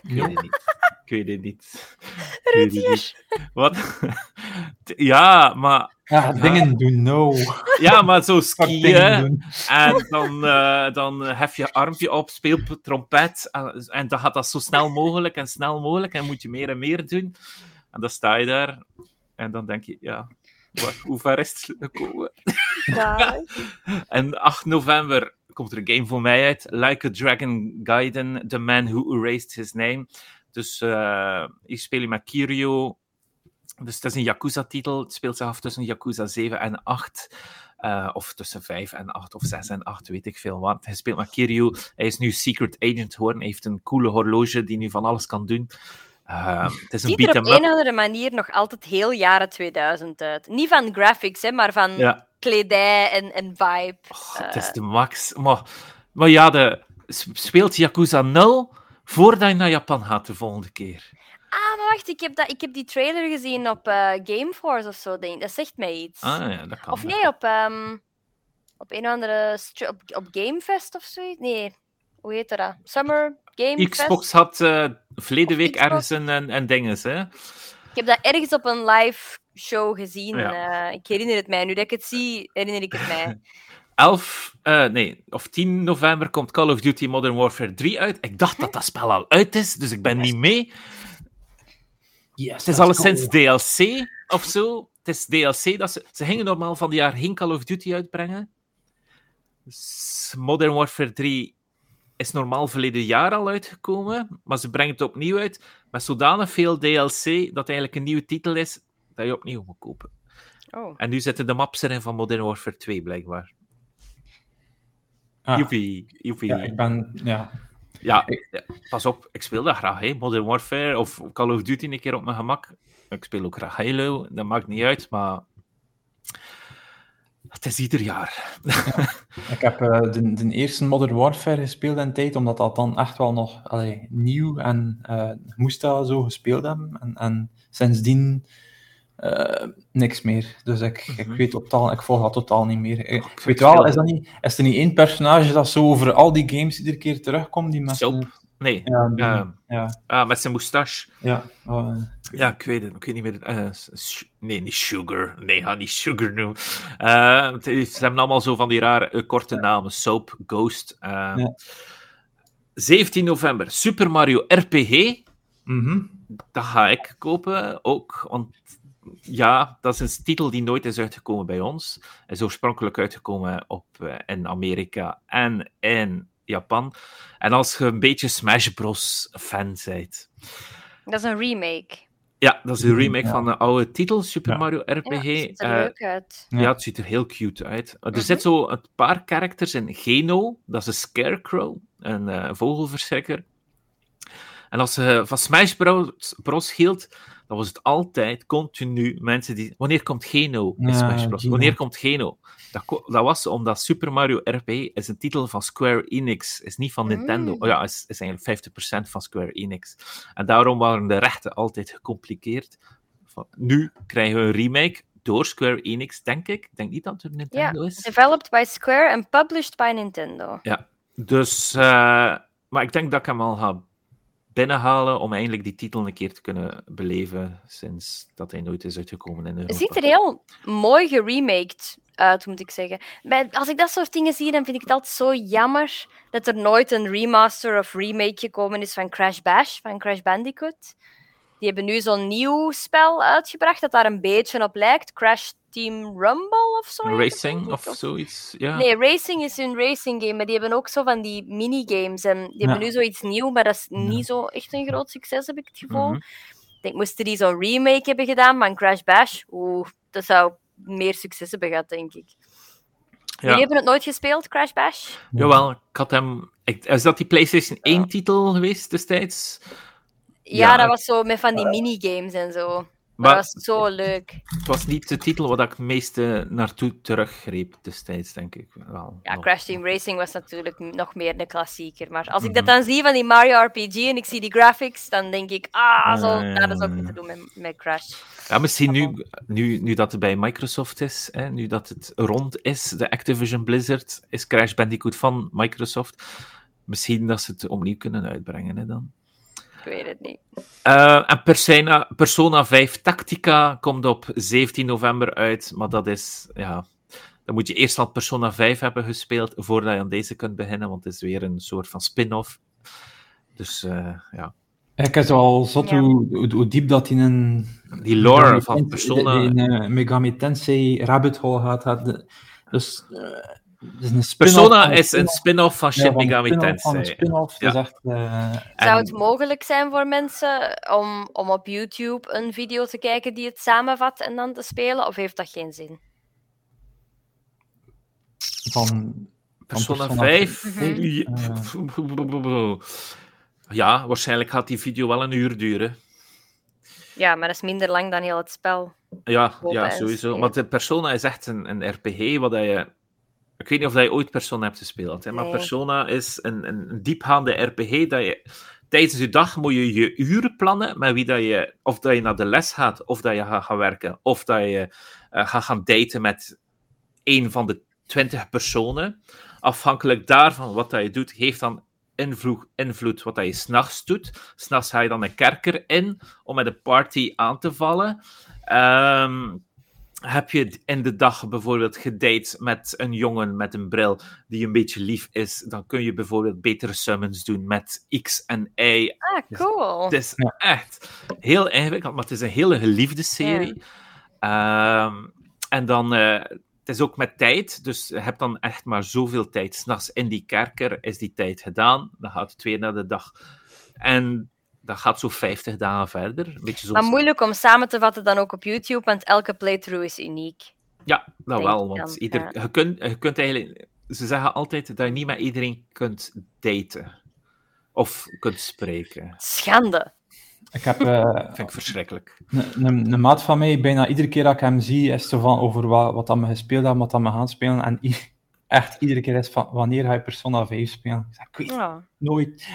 ik weet het niet. Ik weet het niet. Weet het niet. Wat? ja, maar... Ja, dingen doen, no. Ja, maar zo skiën. En dan, uh, dan hef je armpje op, speel trompet. En, en dan gaat dat zo snel mogelijk en snel mogelijk. En moet je meer en meer doen. En dan sta je daar. En dan denk je, ja, wat, hoe ver is het gekomen? Ja. en 8 november komt er een game voor mij uit. Like a Dragon Gaiden, The Man Who Erased His Name. Dus uh, ik speel met Kiryu. Dus het is een Yakuza-titel. Het speelt zich af tussen Yakuza 7 en 8. Uh, eh, of tussen 5 en 8 of 6 en 8, weet ik veel wat. Hij speelt met Kiryu. Hij is nu Secret Agent geworden. Hij heeft een coole horloge die nu van alles kan doen. Uh, het is een Ziet er op een of andere manier nog altijd heel jaren 2000 uit. Niet van graphics, hè, maar van ja. kledij en, en vibe. Oh, het is de max. Maar, maar ja, de, speelt Yakuza 0 voordat je naar Japan gaat de volgende keer. Ah, maar wacht, ik heb, dat, ik heb die trailer gezien op uh, Gameforce of zo, denk Dat zegt mij iets. Ah ja, dat kan. Of nee, op, um, op een of andere... Op, op Gamefest of zoiets? Nee, hoe heet dat? Summer Game Xbox had uh, verleden week ergens een, een, een dinges, hè? Ik heb dat ergens op een live show gezien. Ja. Uh, ik herinner het mij. Nu dat ik het zie, herinner ik het mij. 11, uh, eh, nee, of 10 november komt Call of Duty Modern Warfare 3 uit. Ik dacht dat dat spel al uit is, dus ik ben niet mee. Yes, het is alleszins cool. DLC of zo. Het is DLC. Dat ze, ze gingen normaal van die jaar geen Call of Duty uitbrengen. Dus Modern Warfare 3 is normaal verleden jaar al uitgekomen, maar ze brengen het opnieuw uit met zodanig veel DLC dat het eigenlijk een nieuwe titel is dat je opnieuw moet kopen. Oh. En nu zitten de maps erin van Modern Warfare 2, blijkbaar. Ah. Joepie, joepie. Ja, ik ben... Ja. Ja, pas op, ik speel dat graag, hè. Modern Warfare of Call of Duty een keer op mijn gemak. Ik speel ook graag Halo, dat maakt niet uit, maar het is ieder jaar. ik heb uh, de, de, eerste Modern Warfare gespeeld in tijd, omdat dat dan echt wel nog allee, nieuw en uh, moest dat zo gespeeld hebben. En, en sindsdien uh, niks meer. Dus ik, ik mhm. weet totaal, ik volg dat totaal niet meer. Ik, weet wel, is, dat niet, is er niet één personage dat zo over al die games iedere keer terugkomt? Die met Soap. Nee, Ja, eh, ja. ah, met zijn moustache. Ja, oh, Ja, ik weet het. Ik weet niet meer. eh, nee, niet Sugar. Nee, ga niet Sugar noemen. Eh, ze hebben allemaal zo van die rare eh, korte namen. Soap, Ghost. eh. Ja. 17 november, Super Mario RPG. mhm. Dat ga ik kopen ook. Want ja, dat is een titel die nooit is uitgekomen bij ons. Hij is oorspronkelijk uitgekomen op, in Amerika en in Japan. En als je een beetje Smash Bros. fan bent. Dat is een remake. Ja, dat is een remake Ja. van een oude titel, Super Ja. Mario Ja, RPG. het ziet er Eh, leuk uit. ja. Ja. het ziet er heel cute uit. Er Mhm. zit zo een paar characters in. Geno, dat is een scarecrow, een eh, vogelverschrikker. En als je van Smash Bros. Bros. hield, dan was het altijd continu mensen die... Wanneer komt Geno in Ja, Smash Bros? Geno. Wanneer komt Geno? Dat, dat was omdat Super Mario RPG is een titel van Square Enix, is niet van Nintendo. Mm. Oh ja, is, is eigenlijk 50% van Square Enix. En daarom waren de rechten altijd gecompliceerd. Van, nu krijgen we een remake door Square Enix, denk ik. Ik denk niet dat het Ja, Nintendo is. developed by Square and published by Nintendo. Dus, eh, maar ik denk dat ik hem al ga binnenhalen om eindelijk die titel een keer te kunnen beleven, sinds dat hij nooit is uitgekomen in. Het ziet er heel mooi geremaked uit, moet ik zeggen. Bij, als ik dat soort dingen zie, dan vind ik altijd zo jammer dat er nooit een remaster of remake gekomen is van Crash Bash, van Crash Bandicoot. Die hebben nu zo'n nieuw spel uitgebracht dat daar een beetje op lijkt. Crash Team Rumble of zo. Racing of zoiets, ja. Nee, Racing is een racing game, maar die hebben ook zo van die minigames. En die hebben nu zoiets nieuw, maar dat is niet zo echt een groot succes, heb ik het gevoel. Mhm. Ik denk, moesten die zo'n remake hebben gedaan van Crash Bash, oeh, dat zou meer succes hebben gehad, denk ik. Ja. Jullie hebben het nooit gespeeld, Crash Bash? Jawel, ik had hem... Ik, is dat die PlayStation 1-titel geweest destijds? Ja, Ja. dat was zo met van die minigames en zo. Maar dat was zo leuk. het was niet de titel waar ik het meeste naartoe teruggreep destijds, denk ik. Wel, Ja, nog. Crash Team Racing was natuurlijk nog meer een klassieker. Maar als ik Mhm. dat dan zie van die Mario RPG en ik zie die graphics, dan denk ik, ah, zo, Ja, dat ook ja, niet ja. te doen met, met Crash. Ja, misschien nu, nu, nu dat het bij Microsoft is, hè, nu dat het rond is, de Activision Blizzard, is Crash Bandicoot van Microsoft. Misschien dat ze het opnieuw kunnen uitbrengen hè, dan. Ik weet het niet. Eh, en Persona, Persona 5 Tactica komt op 17 november uit, maar dat is, ja... Dan moet je eerst al Persona 5 hebben gespeeld voordat je aan deze kunt beginnen, want het is weer een soort van spin-off. Dus eh, ja, Ik is al zot Ja. hoe, hoe, hoe diep dat in een... die lore Megami van Persona... In een Megami Tensei rabbit hole gaat. dus... eh, is een Persona is een spin-off van Shin Megami Tensei. spin-off. Ja. Dat is echt... eh, Zou En- het mogelijk zijn voor mensen om, om op YouTube een video te kijken die het samenvat en dan te spelen? Of heeft dat geen zin? van, van Persona Persona 5. Mhm. Ja. Ja, waarschijnlijk gaat die video wel een uur duren. Ja, maar dat is minder lang dan heel het spel. Ja, ja sowieso. Want de Persona is echt een, een RPG wat dat je... Ik weet niet of dat je ooit Persona hebt gespeeld, hè, maar Nee. Persona is een, een, diepgaande RPG dat je... Tijdens je dag moet je je uren plannen met wie dat je... Of dat je naar de les gaat, of dat je gaat gaan werken, of dat je eh, gaat gaan daten met een van de twintig personen. Afhankelijk daarvan wat dat je doet, heeft dan invloed, invloed wat dat je s'nachts doet. S'nachts ga je dan een kerker in om met een party aan te vallen. Ehm, heb je in de dag bijvoorbeeld gedate met een jongen met een bril die een beetje lief is, dan kun je bijvoorbeeld betere summons doen met X en Y. Ah, cool. Het is Ja. echt heel ingewikkeld, maar het is een hele geliefde serie. Ehm, en dan, eh, het is ook met tijd, dus je hebt dan echt maar zoveel tijd. S'nachts in die kerker is die tijd gedaan, dan gaat het weer naar de dag. En dat gaat zo 50 dagen verder. Een beetje zo Maar moeilijk om samen te vatten dan ook op YouTube, want elke playthrough is uniek. Ja, dat denk wel. Want dan, ieder, ja. je, kunt, je kunt eigenlijk... Ze zeggen altijd dat je niet met iedereen kunt daten. Of kunt spreken. Schande. Ik heb eh, Dat vind ik verschrikkelijk. een, een, een maat van mij, bijna iedere keer dat ik hem zie, is het van over wat, wat dan we gespeeld hebben, wat dan we gaan spelen. En echt iedere keer is van, wanneer ga je Persona 5 spelen? Ik zeg, ik weet Ja. nooit.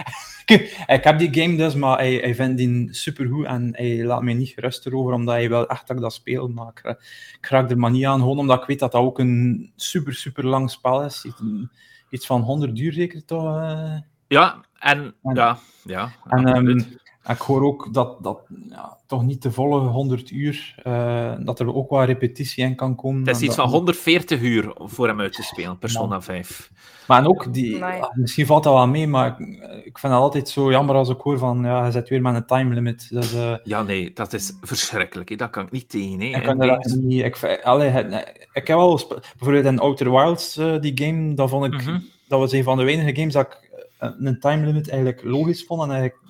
ik heb die game dus, maar hij, hij vindt die supergoed en hij laat mij niet gerust erover, omdat hij wel echt dat ik dat speel. Maar ik, ik raak er maar niet aan, gewoon omdat ik weet dat dat ook een super, super lang spel is. Iets, iets van 100 uur zeker toch? eh? Ja, En, ja, ja. En ik hoor ook dat, dat ja, toch niet de volle 100 uur, uh, dat er ook wat repetitie in kan komen. Het is iets van 140 uur voor hem uit te spelen, Persona 5. Maar en ook, die, misschien valt dat wel mee, maar ik, ik vind het altijd zo jammer als ik hoor van, ja, hij zit weer met een time limit. Dus, uh, ja, nee, dat is verschrikkelijk. Dat kan ik niet tegen. Hè. Ik, kan dat niet, ik, allee, ik heb wel, bijvoorbeeld in Outer Wilds, uh, die game, dat vond ik, mm -hmm. dat was een van de weinige games dat ik een time limit eigenlijk logisch vond en eigenlijk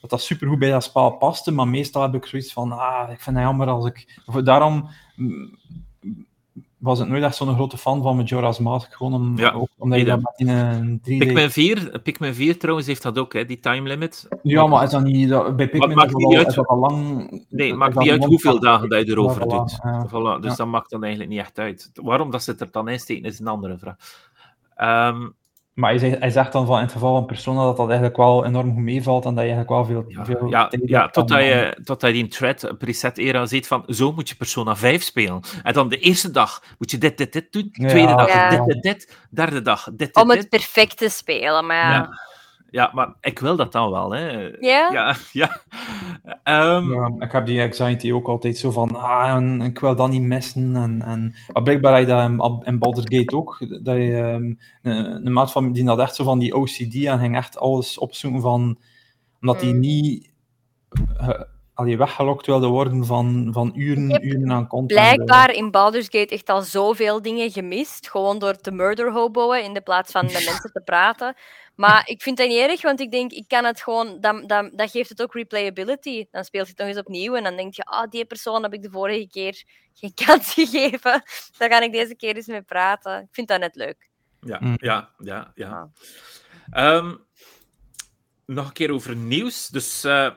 dat dat supergoed bij dat spel paste, maar meestal heb ik zoiets van, ah, ik vind het jammer als ik... Daarom mm, was het nooit echt zo'n grote fan van Majora's Mask, gewoon om, ja, ook, omdat je dat in een 3D... Pikmin 4, Pikmin 4 trouwens heeft dat ook, hè, die time limit. Ja, maar is dat niet... Dat, bij Pikmin maakt niet uit, dat al lang... Nee, maakt niet uit hoeveel dagen dat je erover voilà, doet. Ja. Voilà, dus ja. dat maakt dan eigenlijk niet echt uit. Waarom dat ze het er dan in steken, is een andere vraag. Um, maar hij zegt, hij zegt, dan van in het geval van Persona dat dat eigenlijk wel enorm goed meevalt en dat je eigenlijk wel veel... Ja, veel ja, ja totdat, je, totdat je die thread, preset-era ziet van zo moet je Persona 5 spelen. En dan de eerste dag moet je dit, dit, dit doen. Tweede dag ja. dit, dit, dit. Derde dag dit, dit, Om het perfect te spelen, maar ja. Ja, maar ik wil dat dan wel, hè. Ja? Ja, ja. Um, ja. Ik heb die anxiety ook altijd zo van, ah, en, ik wil dat niet missen. En, en, maar blijkbaar heb je dat in, in Baldur's Gate ook, dat je um, een, een maat van die had echt zo van die OCD en ging echt alles opzoeken van, omdat hij mm. niet... Uh, allee, weggelokt wilde worden van, van uren, uren aan content. Blijkbaar in Baldur's Gate echt al zoveel dingen gemist, gewoon door te murder hoboen in de plaats van met mensen te praten. Maar ik vind dat niet erg, want ik denk, ik kan het gewoon, dat, dat, dat geeft het ook replayability. Dan speelt je het nog eens opnieuw en dan denk je, ah, oh, die persoon heb ik de vorige keer geen kans gegeven. Daar ga ik deze keer eens mee praten. Ik vind dat net leuk. Ja, mm. ja, ja, ja. Ah. Um, nog een keer over nieuws. Dus uh,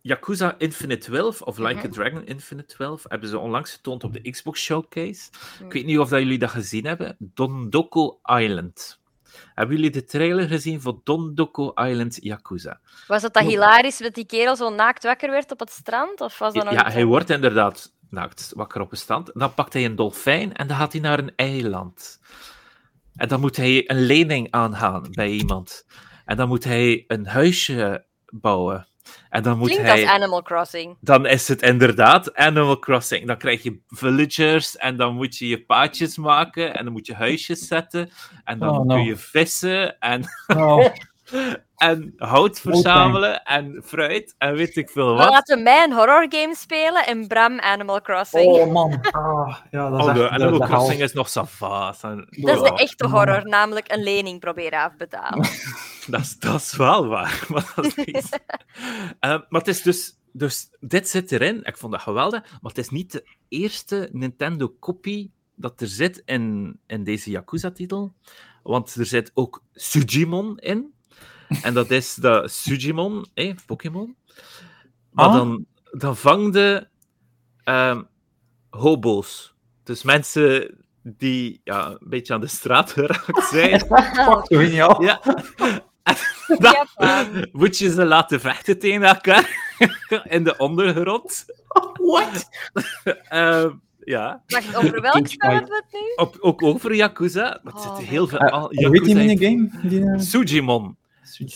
Yakuza Infinite 12, of Like mm -hmm. a Dragon Infinite 12, hebben ze onlangs getoond op de Xbox Showcase. Mm. Ik weet niet of dat jullie dat gezien hebben. Dondoko Island. Hebben jullie de trailer gezien voor Dondoko Island Yakuza? Was het dat hilarisch dat die kerel zo naakt wakker werd op het strand? Of was dat nog ja, hij wordt inderdaad naakt wakker op het strand. Dan pakt hij een dolfijn en dan gaat hij naar een eiland. En dan moet hij een lening aangaan bij iemand. En dan moet hij een huisje bouwen. En dan moet Klinkt hij... als Animal Crossing. Dan is het inderdaad Animal Crossing. Dan krijg je villagers en dan moet je je paadjes maken en dan moet je huisjes zetten en dan Oh, kun no. je vissen en, Oh, en hout verzamelen en fruit en weet ik veel wat. laten wij een horrorgame spelen en Bram Animal Crossing. oh man. Ah, ja, dat is Oh, echt de de- Animal de Crossing is nog savaas. Dat is de echte horror, namelijk een lening proberen afbetalen. Dat is, dat is wel waar. Maar, dat is iets. Eh, maar het is dus, dus... Dit zit erin. Ik vond dat geweldig. Maar het is niet de eerste Nintendo-kopie dat er zit in, in deze Yakuza-titel. Want er zit ook Sujimon in. En dat is de Sujimon, eh, Pokémon. Maar Ah. dan, dan vangde ehm hobo's. Dus mensen die ja, een beetje aan de straat geraakt zijn. Fuck, zo geniaal. Ja. Dan moet je ze laten vechten tegen elkaar in de ondergrond. What? Ehm, ja, Wacht, over welk spel hebben we het nu? Op, ook over Yakuza. Maar er Oh zitten my heel veel. Uh, al- hoe heet die Yakuza- minigame? Die, eh, Sujimon.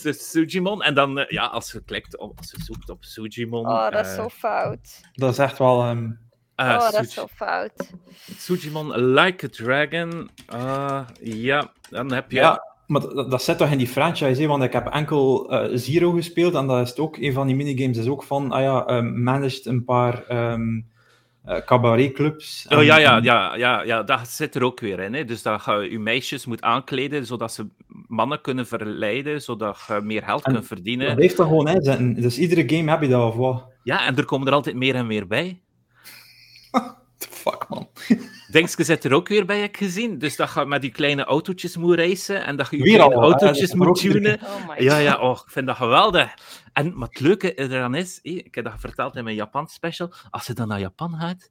Dus Sujimon. En dan, eh, ja, als je klikt op, als je zoekt op Sujimon. Oh, dat is eh, zo fout. Dat is echt wel... ehm, ah, Oh, dat is zo fout. Sujimon Like a Dragon. Ah, ja, dan heb je. Ja, maar dat, dat zit toch in die franchise, hè? want ik heb enkel eh, Zero gespeeld en dat is het ook, een van die minigames is ook van, ah ja, ehm, managed een paar ehm eh, cabaretclubs. Oh En- ja, ja, ja, ja, ja, dat zit er ook weer in. Hè. Dus dat je je meisjes moet aankleden, zodat ze mannen kunnen verleiden, zodat je meer geld kunt verdienen. Dat heeft er gewoon in. Dus iedere game heb je dat, of wat? Ja, en er komen er altijd meer en meer bij. Fuck, man. Denkske zit er ook weer bij, heb ik gezien. Dus dat je met die kleine autootjes moet racen en dat je je Weer kleine al, autootjes moet tunen. Oh Ja, ja, oh, ik vind dat geweldig. En maar het leuke eraan is, ik heb dat verteld in mijn Japan special, als je dan naar Japan gaat,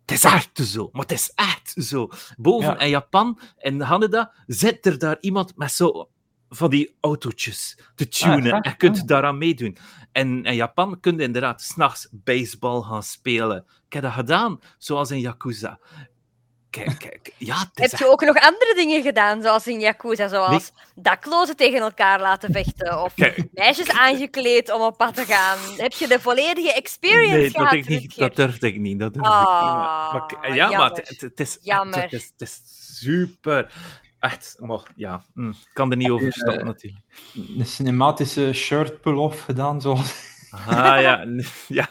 het is echt zo, maar het is echt zo. Boven Ja. in Japan, in Haneda, zit er daar iemand met zo van die autootjes te tunen Ah, en je kunt ah. daaraan meedoen. En in Japan kun je inderdaad s'nachts baseball gaan spelen. Ik heb dat gedaan, zoals in Yakuza. kijk, kijk. Ja, Heb je ook nog andere dingen gedaan, zoals in Yakuza, zoals daklozen tegen elkaar laten vechten, of meisjes aangekleed om op pad te gaan? Heb je de volledige experience nee, gehad? Dat, niet, dat durfde ik niet. Dat durfde ik niet. Maar, Ah, ja, maar jammer. het, het is, Jammer. Het, is, het is super. Echt, maar ja, hm, ik kan er niet over stappen eh, natuurlijk. Een cinematische shirt pull-off gedaan, zoals... Ah ja, ja.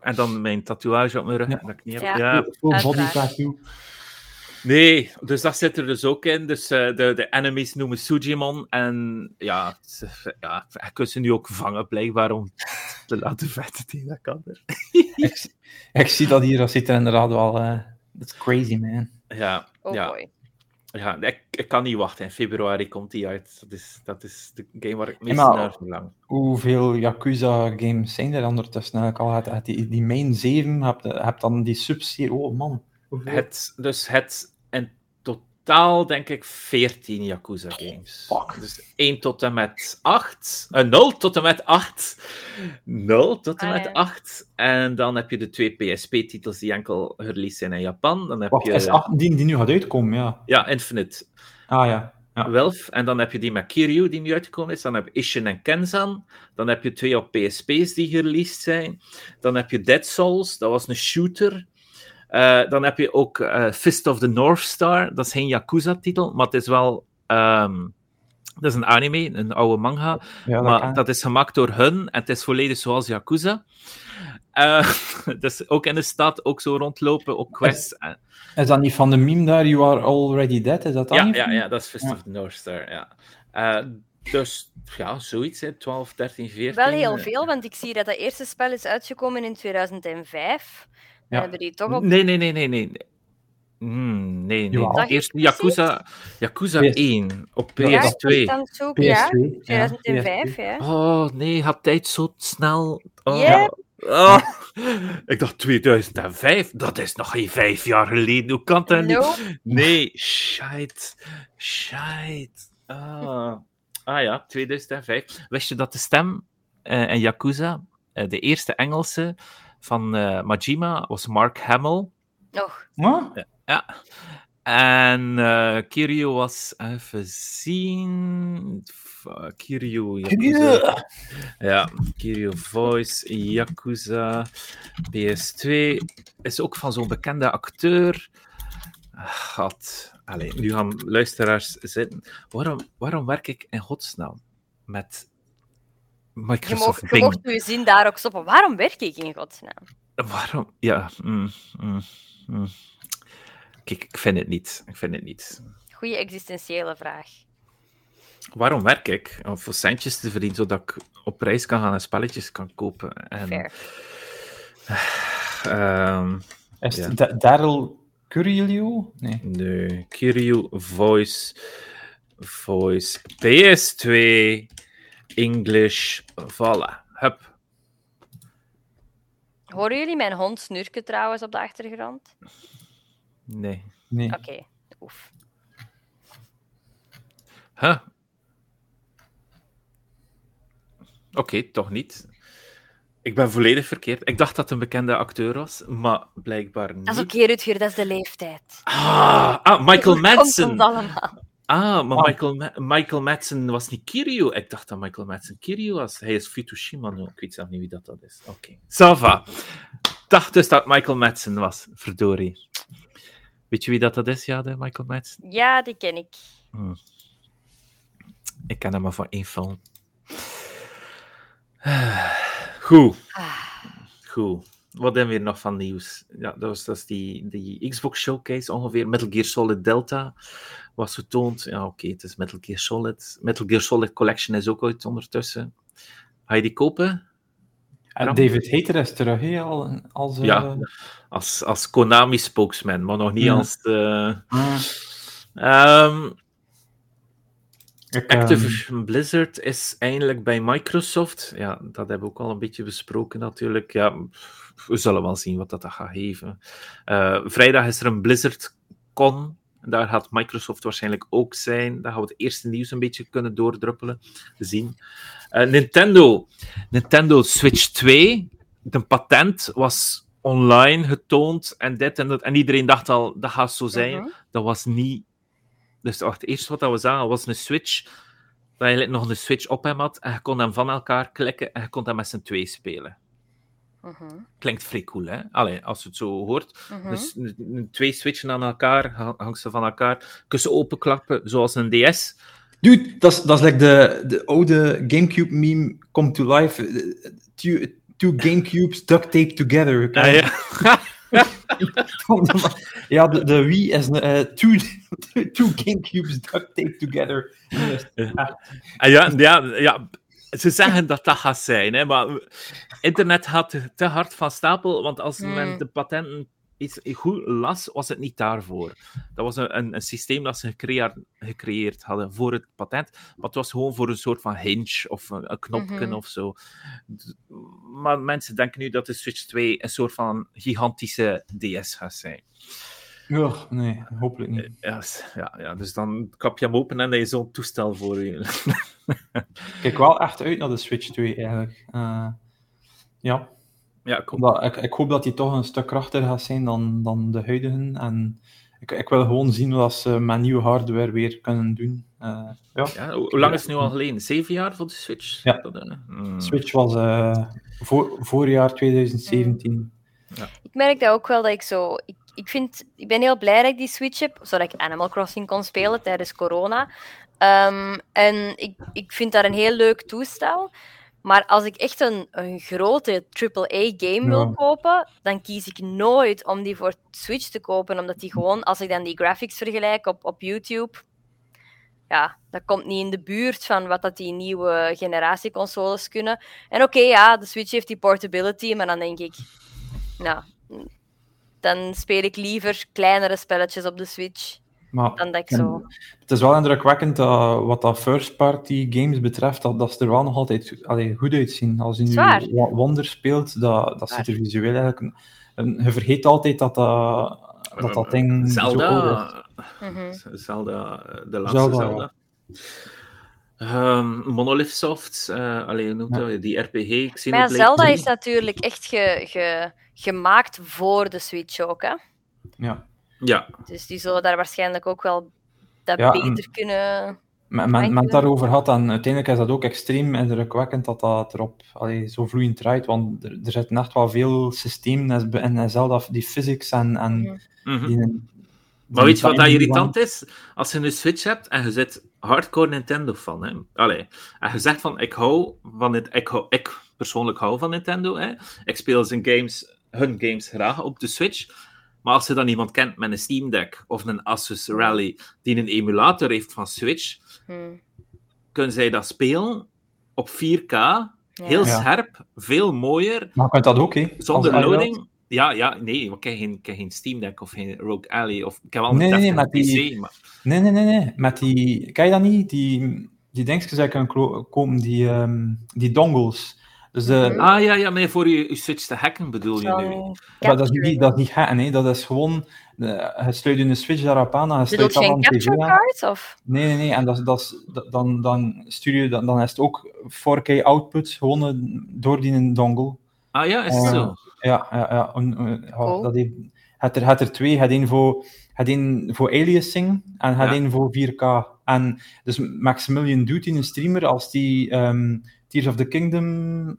En dan mijn tatoeage op mijn rug. Ja. Dat ik niet heb. Ja. Body tattoo. Nee, dus dat zit er dus ook in. Dus eh, de, de enemies noemen Sujimon. En ja, ze, ja, kunt ze nu ook vangen, blijkbaar, om te laten vechten tegen dat kan. er. ik, zie- ik zie dat hier, dat ziet er inderdaad wel... eh that's crazy, man. Ja, Oh ja, boy. Ja ik, ik kan niet wachten. In februari komt die uit. Dat is, dat is de game waar ik Ja, meest maar- naar verlang. Hoeveel Yakuza-games zijn er ondertussen? eigenlijk al? Het- het- Die, die main 7, heb je hebt dan die subserie... Oh, man. Hoeveel? Het, dus het totaal, denk ik, 14 Yakuza games. Fuck. Dus 1 tot en met 8. eh 0 tot en met 8. 0 tot en met ja. 8. En dan heb je de twee PSP-titels die enkel released zijn in Japan. Dan heb Wacht, je is 8 die, die nu gaat uitkomen, ja. ja, Infinite Ah, ja. Ja. Welf. En dan heb je die met Kiryu die nu uitgekomen is. Dan heb je Ishin en Kenzan. Dan heb je twee op PSP's die gereleased zijn. Dan heb je Dead Souls, dat was een shooter. Eh, dan heb je ook eh, Fist of the North Star. Dat is geen Yakuza-titel, maar het is wel... ehm, dat is een anime, een oude manga. ja dat maar kan. dat is gemaakt door hun en het is volledig zoals Yakuza. Eh, dus ook in de stad, ook zo rondlopen, ook quests. Is dat niet van de meme daar, You Are Already Dead? Is dat dat ja, ja, ja, dat is Fist Ja. of the North Star, ja. Eh, dus ja, zoiets, hè, 12, 13, 14. Wel heel veel, want ik zie dat dat eerste spel is uitgekomen in 2005. Ja. hebben die toch op... Nee, nee, nee, nee, nee. Hmm, nee, nee. Dat Eerst Yakuza, Yakuza PS. 1 op Ja, Ja, ik PS2. was aan het zoeken, ja. PS2. 2005, ja. Oh nee, gaat tijd zo snel. Oh. Ja. Oh. Ik dacht 2005, dat is nog geen vijf jaar geleden. Hoe kan dat niet? Nee, shit. Shit. Ah. ah ja, 2005. Wist je dat de stem eh in Yakuza, eh, de eerste Engelse van eh, Majima, was Mark Hamill? Och, Wat? Ja. En eh Kiryu was, even zien. Eh, Kiryu, Yakuza. Ja, Kiryu Voice, Yakuza, PS2. Is ook van zo'n bekende acteur. Gat. Allee, nu gaan luisteraars zitten. Waarom, waarom werk ik in godsnaam met je Microsoft mocht, je mocht je zin daar ook stoppen. Waarom werk ik in godsnaam? Waarom? Ja. mm, mm, mm. Kijk, ik vind het niet. Ik vind het niet. Goeie existentiële vraag. Waarom werk ik? Om voor centjes te verdienen, zodat ik op reis kan gaan en spelletjes kan kopen. En, Fair. ehm, Is Ja. het Da- Daryl? Nee. nee, Kiryu Voice, Voice, PS2, English, voilà. Hup. Horen jullie mijn hond snurken trouwens op de achtergrond? Nee. nee. Oké, oef. Huh? Oké, toch niet. Ik ben volledig verkeerd. Ik dacht dat het een bekende acteur was, maar blijkbaar niet. Dat is oké, Rutger, dat is de leeftijd. Ah, ah, Michael Madsen. Ah, maar Ah. Michael, Ma- Michael Madsen was niet Kiryu. Ik dacht dat Michael Madsen Kiryu was. Hij is Fukushima nu. Ik weet zelf niet wie dat, dat is. Oké. Sava. dacht dus dat Michael Madsen was. Verdorie. Weet je wie dat, dat is, ja, de Michael Madsen? Ja, die ken ik. Ik ken hem maar van één film. Goed. Ah, Goed. Wat hebben we hier nog van nieuws? Ja, dat was, dat is die, die Xbox Showcase ongeveer. Metal Gear Solid Delta was getoond. Ja, oké, het is Metal Gear Solid. Metal Gear Solid Collection is ook uit ondertussen. Ga je die kopen? En. David Hater is terug, hè, al, als... eh, Ja. Als, als Konami-spokesman, maar nog niet Ja. als... eh, ah, ehm, ik, ehm, Activision Blizzard is eindelijk bij Microsoft. Ja, dat hebben we ook al een beetje besproken natuurlijk. Ja, we zullen wel zien wat dat gaat geven. Eh, vrijdag is er een BlizzardCon. Daar gaat Microsoft waarschijnlijk ook zijn. Daar gaan we het eerste nieuws een beetje kunnen doordruppelen, zien. Eh, Nintendo. Nintendo Switch 2. De patent was online getoond en dit en dat. En iedereen dacht al, dat gaat zo zijn. Mhm. Dat was niet... Dus wacht, het eerste wat we zagen was een Switch, dat je nog een Switch op hem had, en je kon hem van elkaar klikken en je kon hem met z'n twee spelen. Mhm. Klinkt vrij cool, hè? Allee, als je het zo hoort. Mhm. Dus twee switchen aan elkaar, hangt ze van elkaar. Kun ze openklappen, zoals een DS. Dude, dat is, dat is like de, de oude Gamecube meme come to life. Two, two Gamecubes duct tape together. Ja, ja. Ja, de, de Wii is uh, two, two Gamecubes duct tape together. Ja, ja, ja, ja ze zeggen dat dat gaat zijn, hè, maar internet gaat te hard van stapel, want als mm. men de patenten iets goed las, was het niet daarvoor. Dat was een, een, een systeem dat ze gecreëerd, gecreëerd, hadden voor het patent, maar het was gewoon voor een soort van hinge of een, een knopje mhm. of zo. Maar mensen denken nu dat de Switch 2 een soort van gigantische DS gaat zijn. Ja, nee, hopelijk niet. Ja, ja, ja, dus dan kap je hem open en dan je zo'n toestel voor je. Kijk wel echt uit naar de Switch 2 eigenlijk. Uh, ja. Ja, cool. ik, ik hoop dat die toch een stuk krachtiger gaat zijn dan, dan de huidige. En ik, ik wil gewoon zien wat ze met nieuwe hardware weer kunnen doen. Uh, ja. ja. hoe lang is het nu al geleden? Zeven jaar voor de Switch? Ja. Uh, Switch was uh, voor, voorjaar 2017. Ja. Ik merk dat ook wel dat ik zo. Ik, ik, vind, ik ben heel blij dat ik die Switch heb, zodat ik Animal Crossing kon spelen tijdens corona. Um, en ik, ik vind dat een heel leuk toestel. Maar als ik echt een, een grote AAA-game wil kopen, dan kies ik nooit om die voor Switch te kopen. Omdat die gewoon, als ik dan die graphics vergelijk op, op YouTube, ja, dat komt niet in de buurt van wat dat die nieuwe generatie consoles kunnen. En oké, ja, de Switch heeft die portability, maar dan denk ik, nou, dan speel ik liever kleinere spelletjes op de Switch. Maar, dan dat ik zo... Het is wel indrukwekkend dat wat dat first-party games betreft, dat, dat ze er wel nog altijd allee, goed uitzien. Als je nu Wonder speelt, dat, dat ziet er visueel eigenlijk... En je vergeet altijd dat dat, dat, dat ding Zelda, zo mm Zelda, de laatste Zelda. Zelda. Um, Monolith Soft, uh, alleen noemt ja. die RPG. Maar Zelda is natuurlijk echt ge, ge, gemaakt voor de Switch ook, hè? Ja. Ja. Dus die zullen daar waarschijnlijk ook wel dat beter kunnen. Men, men, men daarover had, en uiteindelijk is dat ook extreem indrukwekkend dat dat erop allee, zo vloeiend draait, want er, er zitten echt wel veel systemen en Zelda, die physics en, en mhm. die, maar weet je wat dat irritant is? Als je een Switch hebt en je zit hardcore Nintendo fan, hè? Allee, en je zegt van, ik hou van het, ik, hou, ik persoonlijk hou van Nintendo, hè? ik speel zijn games, hun games graag op de Switch, maar als je dan iemand kent met een Steam Deck of een Asus Rally die een emulator heeft van Switch, hmm. kunnen zij dat spelen op 4K, heel scherp, veel mooier. Maar kan dat ook, hè? Zonder loading. Ja, ja, nee, ik heb geen, geen Steam Deck of geen Rogue Alley. Of, ik heb wel een nee, nee, met die, PC, maar... Nee, nee, nee, nee. Met die... Kan je dat niet? Die, die dingetjes die kunnen komen, die, um, die dongles. Dus, uh, ah ja, ja, maar voor je, je Switch te hacken bedoel je nu? Maar dat is niet, dat is niet hacken, hè. dat is gewoon. Uh, je sluit je Switch daarop aan en je sluit dat aan TV cards, of? Nee, nee, nee. En dat, dat, dan, dan stuur je, dan, dan is het ook 4K output gewoon door die dongle. Ah ja, is het uh, zo? Ja, ja, ja. oh, dat heeft, het, er, het er twee. Het een voor, het voor aliasing en het ja. een voor 4K. En dus Maximilian doet in een streamer als die. Um, Tears of the Kingdom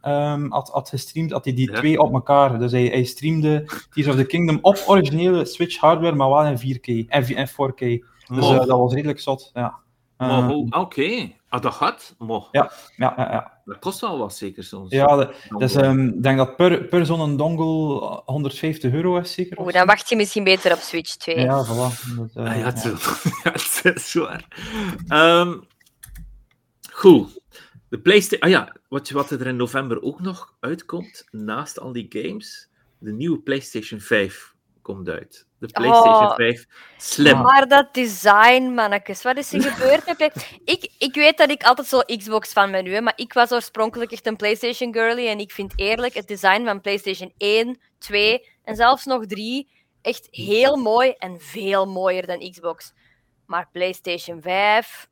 um, had, had gestreamd, had hij die twee op elkaar. Dus hij, hij streamde Tears of the Kingdom op originele Switch hardware, maar wel in 4K en, 4K. Dus uh, dat was redelijk zot, ja. Uh, Oké, okay. ah, dat gaat? Ja, ja, ja, ja. Dat kost wel wat, zeker soms. Ja, de, dus um, ik denk dat per, per zo'n dongle 150 euro is, zeker. Oeh, dan wacht je misschien beter op Switch 2. Ja, voilà. Dat, uh, ah, ja, het, ja. het is zwaar. Um, goed. De PlayStation. Ah ja, wat, wat er in november ook nog uitkomt, naast al die games, de nieuwe PlayStation 5 komt uit. De PlayStation oh, 5 Slim. Maar dat design, mannetjes, wat is er gebeurd? ik, ik weet dat ik altijd zo Xbox van ben nu, maar ik was oorspronkelijk echt een PlayStation girly en ik vind eerlijk het design van PlayStation 1, 2 en zelfs nog 3 echt heel mooi en veel mooier dan Xbox. Maar PlayStation 5.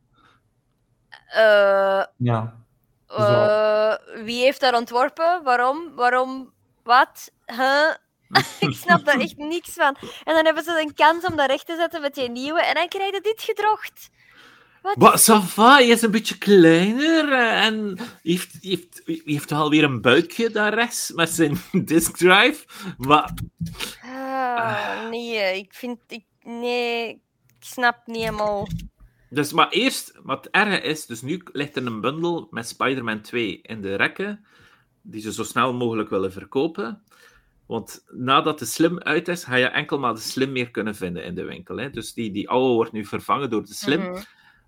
Uh, eh, ja. Uh, wie heeft dat ontworpen? Waarom? Waarom? Wat? Huh? ik snap daar echt niks van. En dan hebben ze een kans om dat recht te zetten met die nieuwe. En dan krijg je dit gedrocht. Wat? Sava, hij is een beetje kleiner eh, en heeft, heeft, heeft wel weer een buikje daar rechts met zijn disk drive. Maar... Uh, nee, ik vind... Ik, nee, ik snap niet helemaal... Dus, maar eerst, wat erg is, dus nu ligt er een bundel met Spider-Man 2 in de rekken, die ze zo snel mogelijk willen verkopen. Want nadat de Slim uit is, ga je enkel maar de Slim meer kunnen vinden in de winkel. Hè? Dus die, die oude wordt nu vervangen door de Slim. Mhm.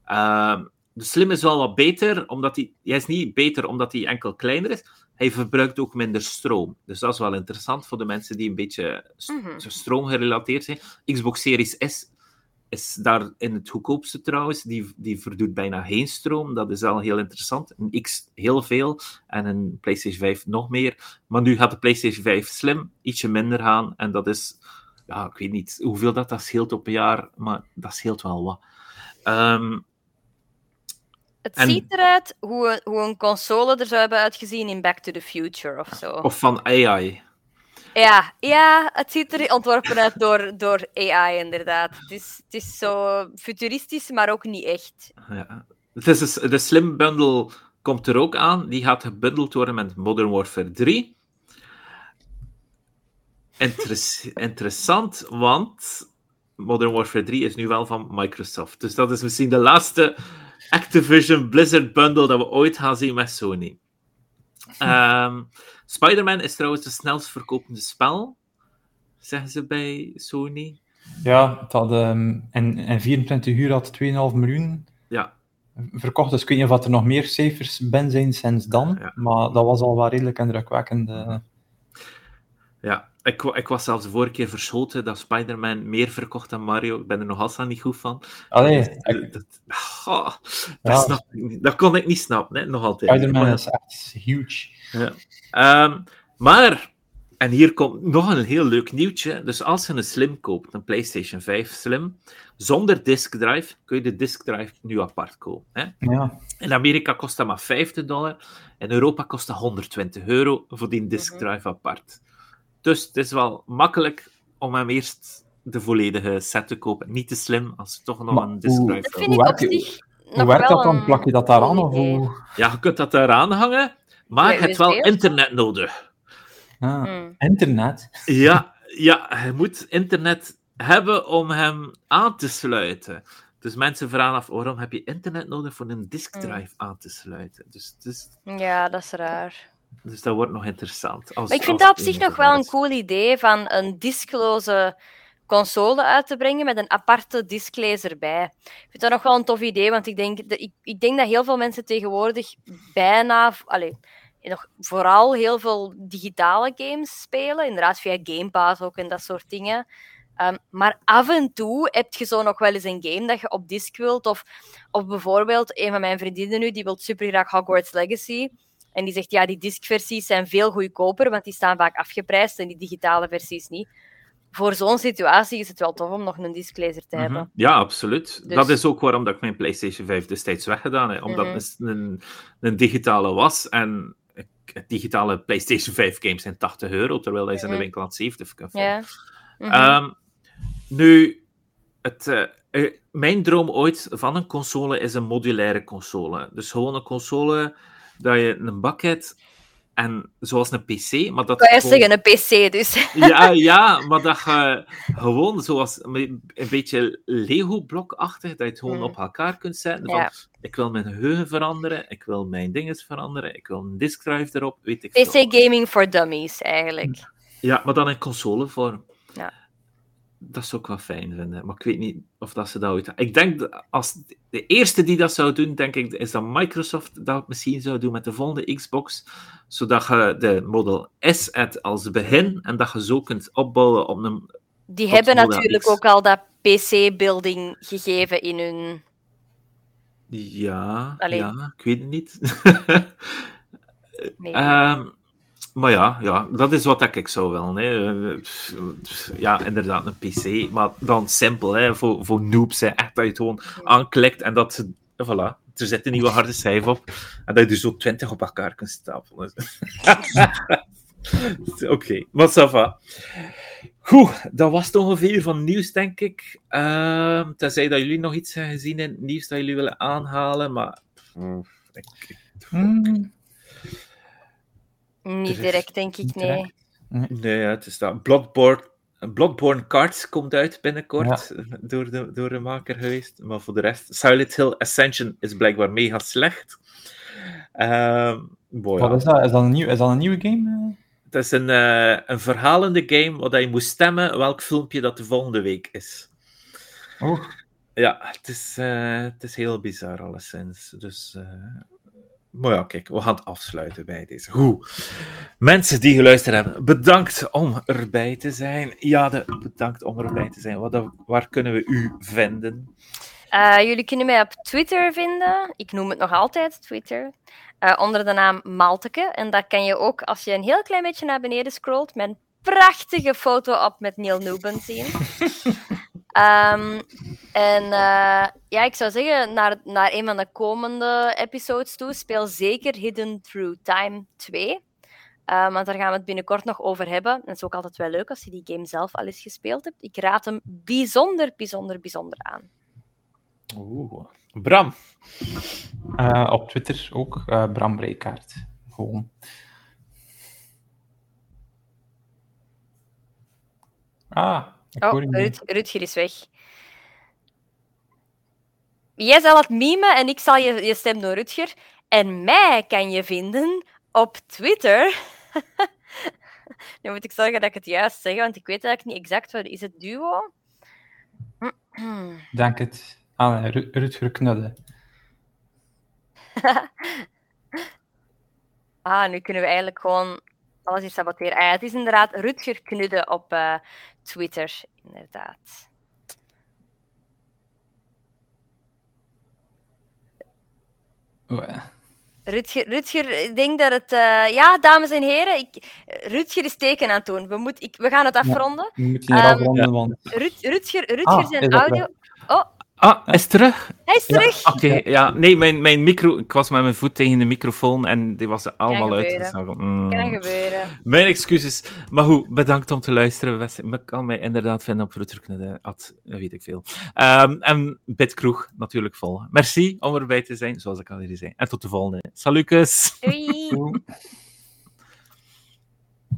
Ehm, de Slim is wel wat beter, omdat hij... Hij is niet beter omdat hij enkel kleiner is. Hij verbruikt ook minder stroom. Dus dat is wel interessant voor de mensen die een beetje mm stroom gerelateerd zijn. Xbox Series S is daar in het goedkoopste trouwens. Die, die verdoet bijna geen stroom. Dat is al heel interessant. Een X heel veel en een PlayStation 5 nog meer. Maar nu gaat de PlayStation 5 slim ietsje minder gaan. En dat is, ja, ik weet niet hoeveel dat, dat scheelt op een jaar, maar dat scheelt wel wat. Um, het ziet eruit hoe, hoe een console er zou hebben uitgezien in Back to the Future of zo. Of van AI. Ja, ja het ziet er ontworpen uit door, door AI, inderdaad. Het is, het is zo futuristisch, maar ook niet echt. Ja. Het is dus, de Slim Bundle komt er ook aan. Die gaat gebundeld worden met Modern Warfare 3. interessant, want Modern Warfare 3 is nu wel van Microsoft. Dus dat is misschien de laatste Activision Blizzard bundle dat we ooit gaan zien met Sony. Um, Spider-Man is trouwens de snelst verkopende spel, zeggen ze bij Sony. Ja, het had, um, in, in 24 uur had 2,5 miljoen ja. verkocht. Dus ik weet niet of er nog meer cijfers ben zijn sinds dan. Maar dat was al wel redelijk indrukwekkend. Ja, ik, ik, was zelfs de vorige keer verschoten dat Spider-Man meer verkocht dan Mario. Ik ben er nog altijd niet goed van. Allee, dat, dat, oh, dat, snap, dat, kon ik niet snappen, hè, nog altijd. Spider-Man is echt huge. Ja. Um, maar, en hier komt nog een heel leuk nieuwtje. Dus als je een Slim koopt, een PlayStation 5 Slim, zonder disk drive, kun je de disk drive nu apart kopen. Hè? Ja. In Amerika kost dat maar 50 dollar. In Europa kost dat 120 euro voor die disk mhm. drive apart. Dus het is wel makkelijk om hem eerst de volledige set te kopen. Niet te slim, als je toch nog een disk drive Dat vind ik op zich hoe werkt dat dan? Plak je dat daaraan? Of hoe? Ja, je kunt dat eraan hangen, maar je hebt wel internet nodig. Ah, hmm. Internet? Ja, ja, je moet internet hebben om hem aan te sluiten. Dus mensen vragen af, waarom heb je internet nodig voor een diskdrive hmm. aan te sluiten? Dus, dus... Ja, dat is raar. Dus dat wordt nog interessant. Als, maar ik vind dat op zich nog wel een cool idee van een diskloze console uit te brengen met een aparte disklezer bij. Ik vind dat nog wel een tof idee, want ik denk, ik, ik denk dat heel veel mensen tegenwoordig bijna, allez, nog vooral heel veel digitale games spelen, inderdaad via Game Pass ook en dat soort dingen. Ehm, maar af en toe heb je zo nog wel eens een game dat je op disc wilt. Of, of bijvoorbeeld, een van mijn vriendinnen nu, die wil super graag Hogwarts Legacy. En die zegt, ja, die discversies zijn veel goedkoper, want die staan vaak afgeprijsd en die digitale versies niet. Voor zo'n situatie is het wel tof om nog een disclezer te hebben. Mhm. Ja, absoluut. Dus- dat is ook waarom dat ik mijn PlayStation 5 destijds weggedaan heb. Omdat mhm. het een, een digitale was en digitale PlayStation 5 games zijn 80 euro, terwijl hij ze in de winkel aan 70 kan vinden. Ja. nu, het, uh, mijn droom ooit van een console is een modulaire console. Dus gewoon een console dat je een bak hebt en zoals een PC, maar dat... Kan je zeggen, een PC dus. Ja, ja, maar dat je gewoon zoals een beetje Lego-blokachtig, dat je het gewoon mm. op elkaar kunt zetten. Van, ik wil mijn geheugen veranderen, ik wil mijn dinges veranderen, ik wil een diskdrive erop, weet ik PC-gaming for dummies, eigenlijk. Ja, maar dan in consolevorm dat zou ik wel fijn vinden. Maar ik weet niet of dat ze dat ooit... Ik denk, als de eerste die dat zou doen, denk ik, is dat Microsoft dat misschien zou doen met de volgende Xbox. Zodat je de Model S hebt als begin en dat je zo kunt opbouwen op een... Die hebben natuurlijk ook al dat PC-building gegeven in hun... Ja, ja, ik weet het niet. nee. um, Maar ja, ja, dat is wat ik zou wel. Hè. Ja, inderdaad, een PC. Maar dan simpel, hè, voor, voor noobs. Hè. Echt dat je het gewoon aanklikt en dat. Voilà, er zit een nieuwe harde cijfer op. En dat je dus ook 20 op elkaar kunt stapelen. Oké, okay, va. Goed, dat was het ongeveer van nieuws, denk ik. Uh, tenzij dat jullie nog iets hebben gezien in het nieuws dat jullie willen aanhalen, maar... ik, hmm. Niet direct, denk ik, nee. Nee, ja, het is dat. Bloodborne, Bloodborne Cards komt uit binnenkort, door, de, door de maker geweest. Maar voor de rest, Silent Hill Ascension is blijkbaar mega slecht. Uh, Wat is dat? Is dat een, nieuw, is dat een nieuwe game? Het is een, uh, een verhalende game waar je moet stemmen welk filmpje dat de volgende week is. Oh. Ja, het is, uh, het is heel bizar alleszins. Dus, uh... maar ja, kijk, we gaan het afsluiten bij deze. Goed. Mensen die geluisterd hebben, bedankt om erbij te zijn. Jade, bedankt om erbij te zijn. Wat, waar kunnen we u vinden? jullie kunnen mij op Twitter vinden. Ik noem het nog altijd Twitter. Uh, onder de naam Malteke. En dat kan je ook, als je een heel klein beetje naar beneden scrolt, een prachtige foto op met Neil Newben zien. um, en uh, ja, ik zou zeggen, naar, naar een van de komende episodes toe, speel zeker Hidden Through Time 2. Uh, ehm, want daar gaan we het binnenkort nog over hebben. En het is ook altijd wel leuk als je die game zelf al eens gespeeld hebt. Ik raad hem bijzonder, bijzonder, bijzonder aan. Oeh. Bram. Uh, op Twitter ook, uh, Bram Breikaart. Gewoon. Ah, ik oh, Rut, Rutger is weg. Jij zal het meme en ik zal je, je stem door Rutger. En mij kan je vinden op Twitter. nu moet ik zorgen dat ik het juist zeg, want ik weet eigenlijk niet exact wat is het duo. Dank het. Ah, Rutger Knudde. ah, nu kunnen we eigenlijk gewoon alles hier saboteren. Ah, het is inderdaad Rutger Knudde op uh, Twitter, inderdaad. Oh, Rutger, Rutger, ik denk dat het... Uh, ja, dames en heren, ik, Rutger is teken aan het doen. We, moet, ik, we gaan het afronden. Ja, we moeten hier um, afronden, want... Rut, Rutger, Rutger ah, zijn audio... Oh, Ah, hij is terug? Hij is terug. Oké, ja. Nee, mijn, mijn micro... Ik was met mijn voet tegen de microfoon en die was er allemaal uit. Mm. Kan gebeuren. Mijn excuses. Maar goed, bedankt om te luisteren. Je kan mij inderdaad vinden op Rutterknudde, at weet ik veel. Um, en Bitkroeg natuurlijk volgen. Merci om erbij te zijn, zoals ik al eerder zei. En tot de volgende. Salutjes! Doei!